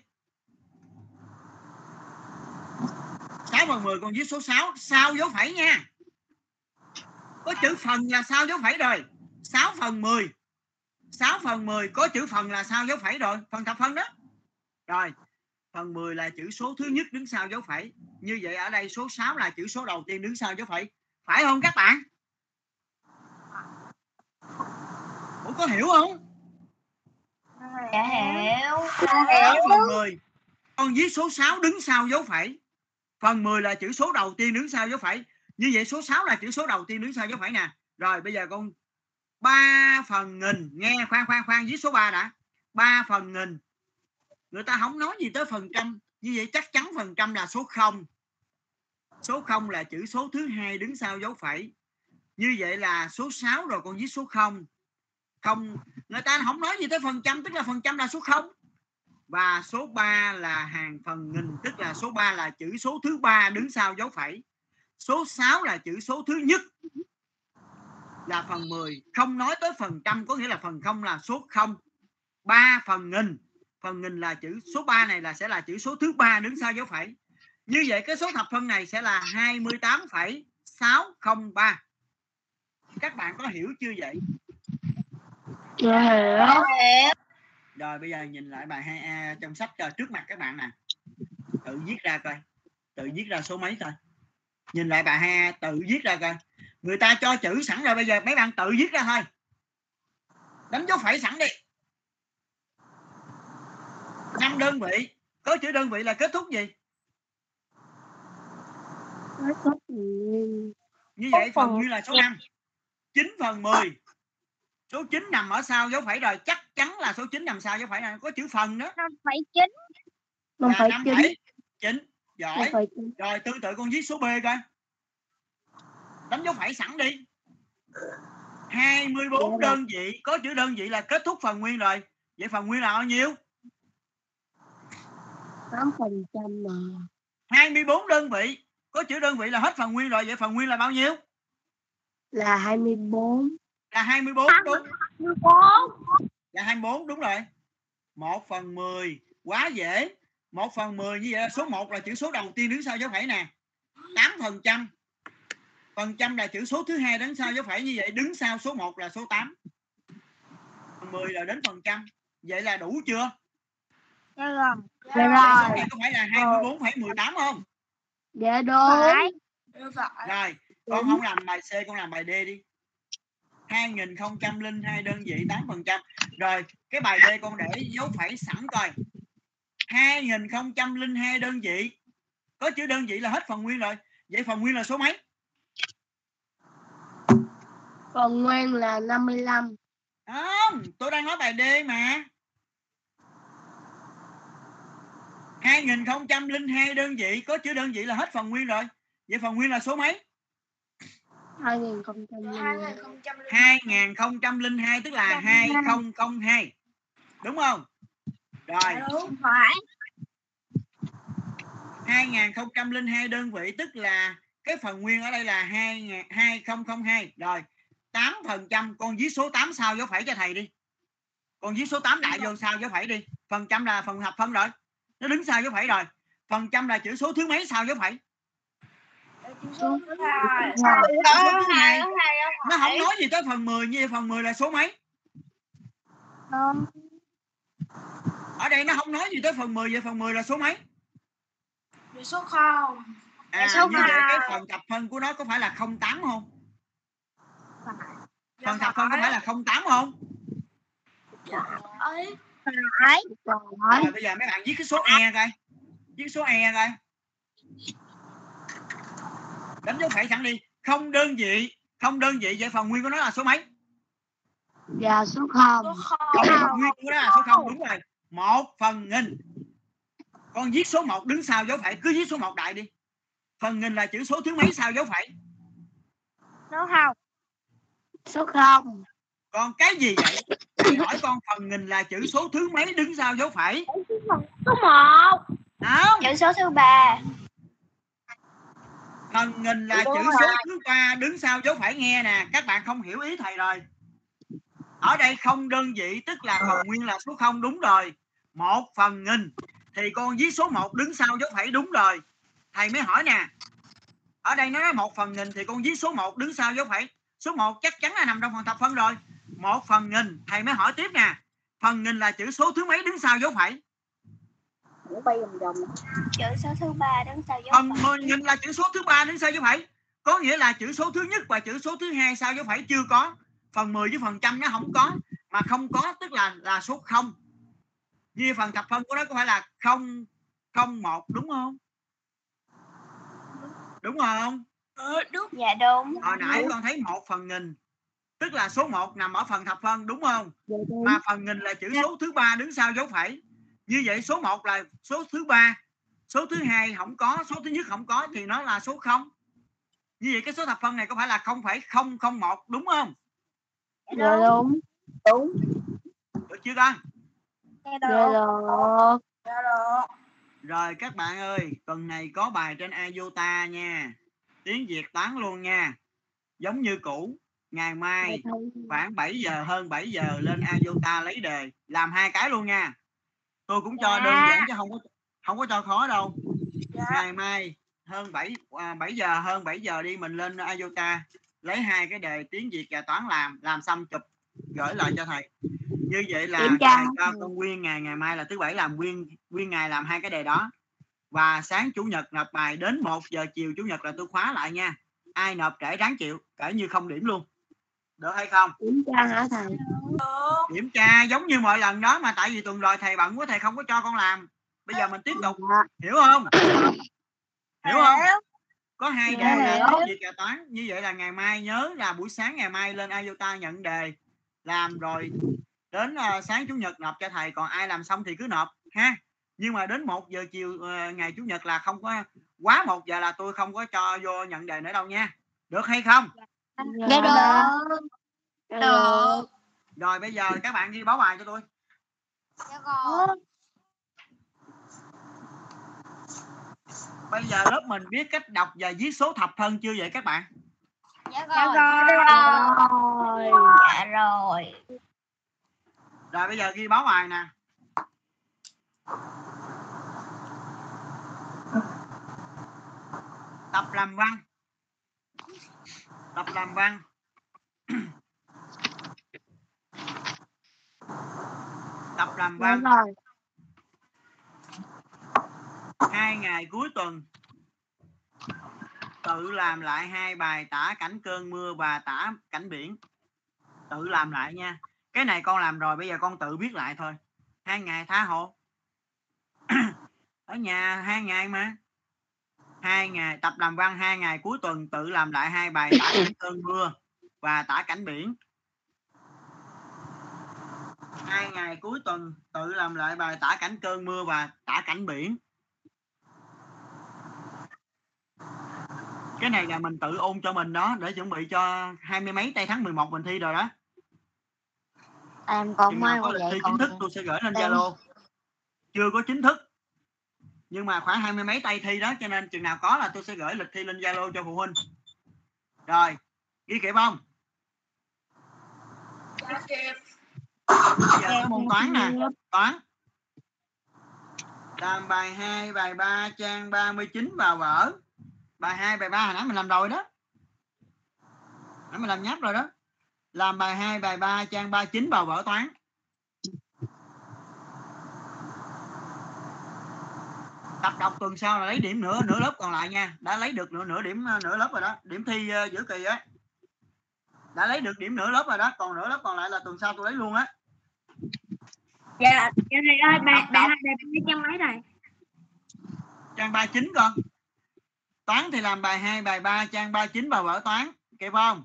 6 phần 10 còn với số 6 sau dấu phẩy nha. Có chữ phần là sau dấu phẩy rồi. 6 phần 10 6 phần 10 có chữ phần là sau dấu phẩy rồi phần thập phân đó. Rồi phần 10 là chữ số thứ nhất đứng sau dấu phẩy. Như vậy ở đây số 6 là chữ số đầu tiên đứng sau dấu phẩy. Phải không các bạn? Ủa có hiểu không? Dạ hiểu. 6 phần 10 còn với số 6 đứng sau dấu phẩy. Phần 10 là chữ số đầu tiên đứng sau dấu phẩy. Như vậy số 6 là chữ số đầu tiên đứng sau dấu phẩy nè. Rồi bây giờ con 3 phần nghìn. Nghe khoan khoan khoan, dưới số 3 đã. 3 phần nghìn. Người ta không nói gì tới phần trăm. Như vậy chắc chắn phần trăm là số 0 số 0 là chữ số thứ hai đứng sau dấu phẩy. Như vậy là số 6 rồi còn dưới số 0 không, người ta không nói gì tới phần trăm, tức là phần trăm là số 0 và số 3 là hàng phần nghìn, tức là số 3 là chữ số thứ ba đứng sau dấu phẩy. Số 6 là chữ số thứ nhất là phần 10 không nói tới phần trăm có nghĩa là phần không là số 0 3 phần nghìn. Phần nghìn là chữ số 3 này là sẽ là chữ số thứ ba đứng sau dấu phẩy. Như vậy cái số thập phân này sẽ là 28,603 các bạn có hiểu chưa vậy? Dạ hiểu. hiểu. Rồi bây giờ nhìn lại bài 2A trong sách cho trước mặt các bạn nè. Tự viết ra coi. Tự viết ra số mấy thôi. Nhìn lại bài 2A tự viết ra coi người ta cho chữ sẵn rồi bây giờ mấy bạn tự viết ra thôi. Đánh dấu phẩy sẵn đi. Năm đơn vị. Có chữ đơn vị là kết thúc gì? Như vậy phần nguyên là số 5 9 phần 10 số 9 nằm ở sau dấu phẩy rồi. Chắc chắn là số 9 nằm sau dấu phẩy này có chữ phần đó 5,9 Năm là phẩy 5 chín. phẩy 9 giỏi. Rồi tương tự con viết số B coi đánh dấu phẩy sẵn đi. 24 đơn vị có chữ đơn vị là kết thúc phần nguyên rồi. Vậy phần nguyên là bao nhiêu? Tám phần trăm mà. 24 đơn vị có chữ đơn vị là hết phần nguyên rồi. Vậy phần nguyên là bao nhiêu? Là 24. là 24 đúng. 14 là 24 đúng rồi. 1 phần 10 quá dễ. 1 phần 10 như vậy là số 1 là chữ số đầu tiên đứng sau dấu phẩy nè. 8 phần trăm phần trăm là chữ số thứ hai đứng sau dấu phẩy như vậy đứng sau số 1 là số 8 phần 10 là đến phần trăm. Vậy là đủ chưa? Dạ rồi. Dạ rồi. có phải là 24,18 không? Dạ đúng. Phải. Rồi con không làm bài C con làm bài D đi. 2002 đơn vị 8 phần trăm. Rồi cái bài D con để dấu phẩy sẵn coi. 2002 đơn vị. Có chữ đơn vị là hết phần nguyên rồi. Vậy phần nguyên là số mấy Phần nguyên là 55. không tôi đang nói bài D mà. 2002 đơn vị có chữ đơn vị là hết phần nguyên rồi. Vậy phần nguyên là số mấy? 2002. 2002 tức là 2002 đúng không? Rồi. Phải. 2002 đơn vị tức là cái phần nguyên ở đây là 2 2002 rồi 8 phần trăm con viết số 8 sau dấu phẩy cho thầy đi. Con viết số 8 đại vô sau dấu phẩy đi. Phần trăm là phần hợp phân rồi. Nó đứng sau dấu phẩy rồi. Phần trăm là chữ số thứ mấy sau dấu phẩy? Số hai nó không nói gì tới phần 10 như phần 10 là số mấy? Ở đây nó không nói gì tới phần 10 vậy phần 10 là số mấy? Số không. À số như vậy cái phần thập phân của nó có phải là 08 không phần thập phân có phải là 08 không Phải. Rồi bây giờ mấy bạn viết cái số e coi. Viết số e coi. Đánh dấu phẩy sẵn đi. Không đơn vị, không đơn vị vậy phần nguyên của nó là số mấy? Dạ số không. Không, phần nguyên của nó là số không đúng rồi. Một phần nghìn. Con viết số 1 đứng sau dấu phẩy cứ viết số 1 đại đi. Phần nghìn là chữ số thứ mấy sau dấu phẩy? Số không. Số không. Còn cái gì vậy? Hỏi con phần nghìn là chữ số thứ mấy đứng sau dấu phẩy? Số một. Không, Chữ số thứ ba. phần nghìn là chữ số thứ ba đứng sau dấu phẩy nghe nè. Các bạn không hiểu ý thầy rồi. Ở đây không đơn vị tức là phần nguyên là số không đúng rồi. Một phần nghìn thì con viết số 1 đứng sau dấu phẩy đúng rồi. Thầy mới hỏi nè. Ở đây nó nói một phần nghìn thì con viết số 1 đứng sau dấu phẩy. Số 1 chắc chắn là nằm trong phần thập phân rồi. Một phần nghìn thầy mới hỏi tiếp nè. Phần nghìn là chữ số thứ mấy đứng sau dấu phẩy? Nó bay vòng vòng. Chữ số thứ ba đứng sau dấu Phần phẩy. 10 nghìn là chữ số thứ ba đứng sau dấu phẩy. Có nghĩa là chữ số thứ nhất và chữ số thứ hai sau dấu phẩy chưa có. Phần 10 với phần trăm nó không có. Mà không có tức là là số 0. Như phần thập phân của nó có phải là 0 01 đúng không? Đúng không? Đúng. Dạ đúng. Hồi nãy con thấy một phần nghìn tức là số 1 nằm ở phần thập phân đúng không? Dạ đúng. Mà phần nghìn là chữ số thứ ba đứng sau dấu phẩy. Như vậy số 1 là số thứ ba, số thứ hai không có, số thứ nhất không có thì nó là số 0. Như vậy cái số thập phân này có phải là 0,001 đúng không? Dạ đúng. Đúng. Được chưa con? Dạ Dạ được. được. Dạ được. Rồi các bạn ơi, tuần này có bài trên IOTA nha. Tiếng Việt toán luôn nha. Giống như cũ, ngày mai khoảng 7 giờ hơn 7 giờ lên IOTA lấy đề, làm hai cái luôn nha. Tôi cũng cho Dạ. đơn giản chứ không có không có cho khó đâu. Ngày mai hơn 7 à, 7 giờ hơn 7 giờ đi mình lên IOTA lấy hai cái đề tiếng Việt và toán làm, làm xong chụp gửi lại cho thầy. Như vậy là thầy cho con nguyên ngày ngày mai là thứ bảy làm nguyên nguyên ngày làm hai cái đề đó. Và sáng chủ nhật nộp bài đến 1 giờ chiều chủ nhật là tôi khóa lại nha. Ai nộp trễ ráng chịu, kể như không điểm luôn. Được hay không? Kiểm tra hả thầy? Kiểm tra giống như mọi lần đó mà tại vì tuần rồi thầy bận quá thầy không có cho con làm. Bây giờ mình tiếp tục, hiểu không? Hiểu không? Có hai đề là Việt và toán. Như vậy là ngày mai nhớ là buổi sáng ngày mai lên IOTA nhận đề làm rồi đến ờ, sáng chủ nhật nộp cho thầy còn ai làm xong thì cứ nộp ha nhưng mà đến 1 giờ chiều ờ, ngày chủ nhật là không có quá 1 giờ là tôi không có cho vô nhận đề nữa đâu nha được hay không Dạ được. Được. rồi bây giờ các bạn ghi báo bài cho tôi Dạ rồi. bây giờ lớp mình biết cách đọc và viết số thập phân chưa vậy các bạn Dạ Dạ rồi. rồi. Dạ rồi. rồi bây giờ ghi báo bài nè tập làm văn. Tập làm văn. Tập làm Dạ văn. hai ngày cuối tuần tự làm lại hai bài tả cảnh cơn mưa và tả cảnh biển. Tự làm lại nha. Cái này con làm rồi bây giờ con tự viết lại thôi. Hai ngày tha hồ ở nhà hai ngày mà. Hai ngày tập làm văn hai ngày cuối tuần tự làm lại hai bài tả cảnh cơn mưa và tả cảnh biển. Hai ngày cuối tuần tự làm lại bài tả cảnh cơn mưa và tả cảnh biển. Cái này là mình tự ôn cho mình đó để chuẩn bị cho hai mươi mấy tây tháng 11 mình thi rồi đó. Em còn nào có lịch thi chính thức tôi sẽ gửi lên Zalo chưa có chính thức. Nhưng mà khoảng hai mươi mấy tay thi đó cho nên chừng nào có là tôi sẽ gửi lịch thi lên Zalo cho phụ huynh. Rồi ghi kịp không bây giờ cái môn toán nè. Toán. Làm bài 2, bài 3 trang 39 vào vở. Bài 2, bài 3 hồi nãy mình làm rồi đó. Nãy mình làm nháp rồi đó. Làm bài 2, bài 3 trang 39 vào vở toán. Tập đọc tuần sau là lấy điểm nửa nửa lớp còn lại nha. Đã lấy được nửa nửa điểm nửa lớp rồi đó. Điểm thi ờ, giữa kỳ á. Đã lấy được điểm nửa lớp rồi đó. Còn nửa lớp còn lại là tuần sau tôi lấy luôn á. Dạ dạ thầy ơi bài bài hai bài ba trang mấy rồi? Trang 39 con. Toán thì làm bài 2 bài 3 trang 39 vào vở toán. Kịp không?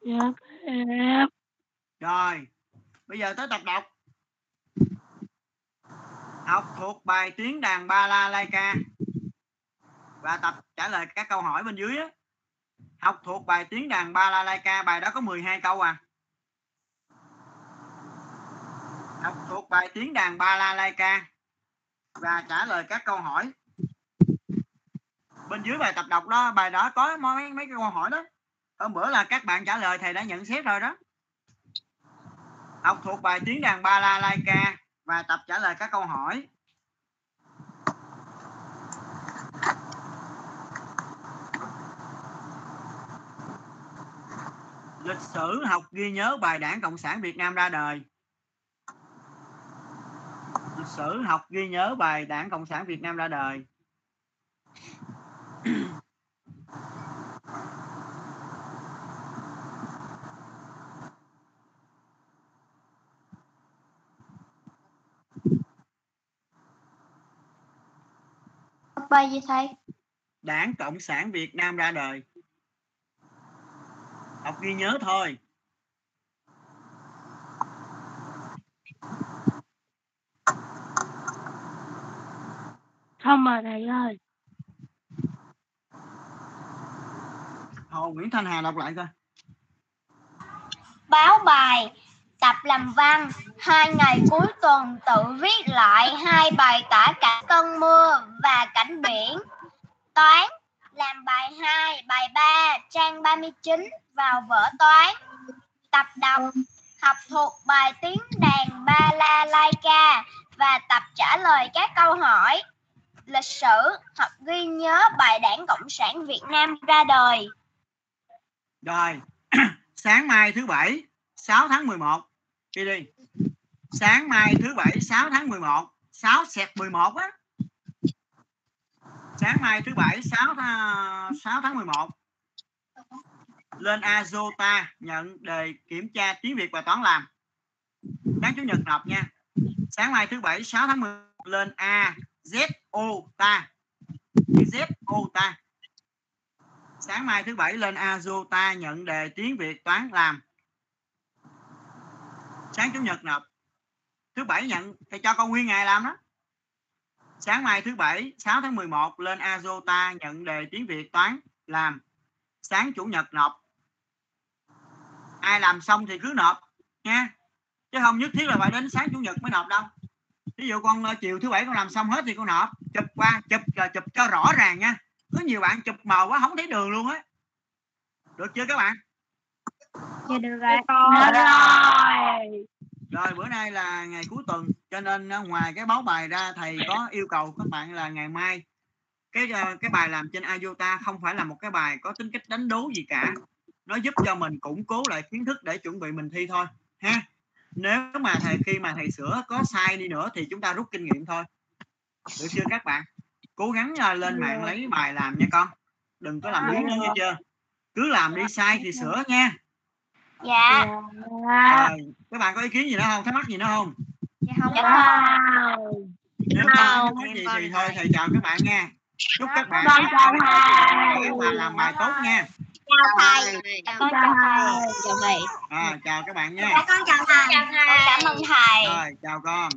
Dạ rồi. Bây giờ tới tập đọc học thuộc bài tiếng đàn ba la lai ca. Và tập trả lời các câu hỏi bên dưới á. Học thuộc bài tiếng đàn ba la lai ca, bài đó có 12 câu à. Học thuộc bài tiếng đàn ba la lai ca. Và trả lời các câu hỏi. Bên dưới bài tập đọc đó, bài đó có mấy mấy cái câu hỏi đó. Hôm bữa là các bạn trả lời, thầy đã nhận xét rồi đó. Học thuộc bài tiếng đàn ba la lai ca và tập trả lời các câu hỏi. Lịch sử học ghi nhớ bài đảng cộng sản việt nam ra đời. Lịch sử học ghi nhớ bài đảng cộng sản việt nam ra đời. Bài gì thầy? Đảng cộng sản việt nam ra đời. Học ghi nhớ thôi. Không mà thầy ơi. Hồ nguyễn thanh hà đọc lại coi. Báo bài tập làm văn. Hai ngày cuối tuần tự viết lại hai bài tả cảnh cơn mưa và cảnh biển. Toán làm bài 2, bài 3, trang 39 vào vở toán. Tập đọc học thuộc bài tiếng đàn ba la lai ca và tập trả lời các câu hỏi. Lịch sử học ghi nhớ bài đảng cộng sản việt nam ra đời. Rồi sáng mai thứ bảy 6 tháng 11 đi đi. Sáng mai thứ bảy 6 tháng 11 6 sẹt 11 á. Sáng mai thứ bảy 6 tháng, 6 tháng 11 lên Azota nhận đề kiểm tra tiếng Việt và toán làm. Đáng chủ nhật nộp nha. Sáng mai thứ bảy 6 tháng 11 lên A Z O ta. Z O ta. Sáng mai thứ bảy lên Azota nhận đề tiếng Việt toán làm sáng chủ nhật nộp. Thứ bảy nhận thì cho con nguyên ngày làm đó. Sáng mai thứ bảy 6 tháng 11 lên Azota nhận đề tiếng Việt toán làm. Sáng chủ nhật nộp. Ai làm xong thì cứ nộp, nha. Chứ không nhất thiết là phải đến sáng chủ nhật mới nộp đâu. Ví dụ con ờ, chiều thứ bảy con làm xong hết thì con nộp. Chụp qua, chụp là chụp cho rõ ràng nha. Có nhiều bạn chụp mờ quá không thấy đường luôn á. Được chưa các bạn? Dạ được rồi. Rồi. rồi. Bữa nay là ngày cuối tuần cho nên ờ, ngoài cái báo bài ra thầy có yêu cầu các bạn là ngày mai. Cái ờ, cái bài làm trên IOTA không phải là một cái bài có tính cách đánh đố gì cả. Nó giúp cho mình củng cố lại kiến thức để chuẩn bị mình thi thôi ha. Nếu mà thầy khi mà thầy sửa có sai đi nữa thì chúng ta rút kinh nghiệm thôi. Được chưa các bạn? Cố gắng ờ, lên mạng lấy bài làm nha con. Đừng có làm biến nữa nghe chưa cứ làm đi sai thì sửa nha dạ. Rồi các bạn có ý kiến gì nữa không? Thắc mắc gì nữa không? Dạ không dạ có. nếu không mắc gì thì thôi thầy chào các bạn nha. Chúc các bạn chào thầy. và làm bài tốt nha. Chào thầy. Chào con chào thầy. chào thầy à, chào các bạn nha. Con chào thầy. Con cảm ơn thầy. Rồi chào con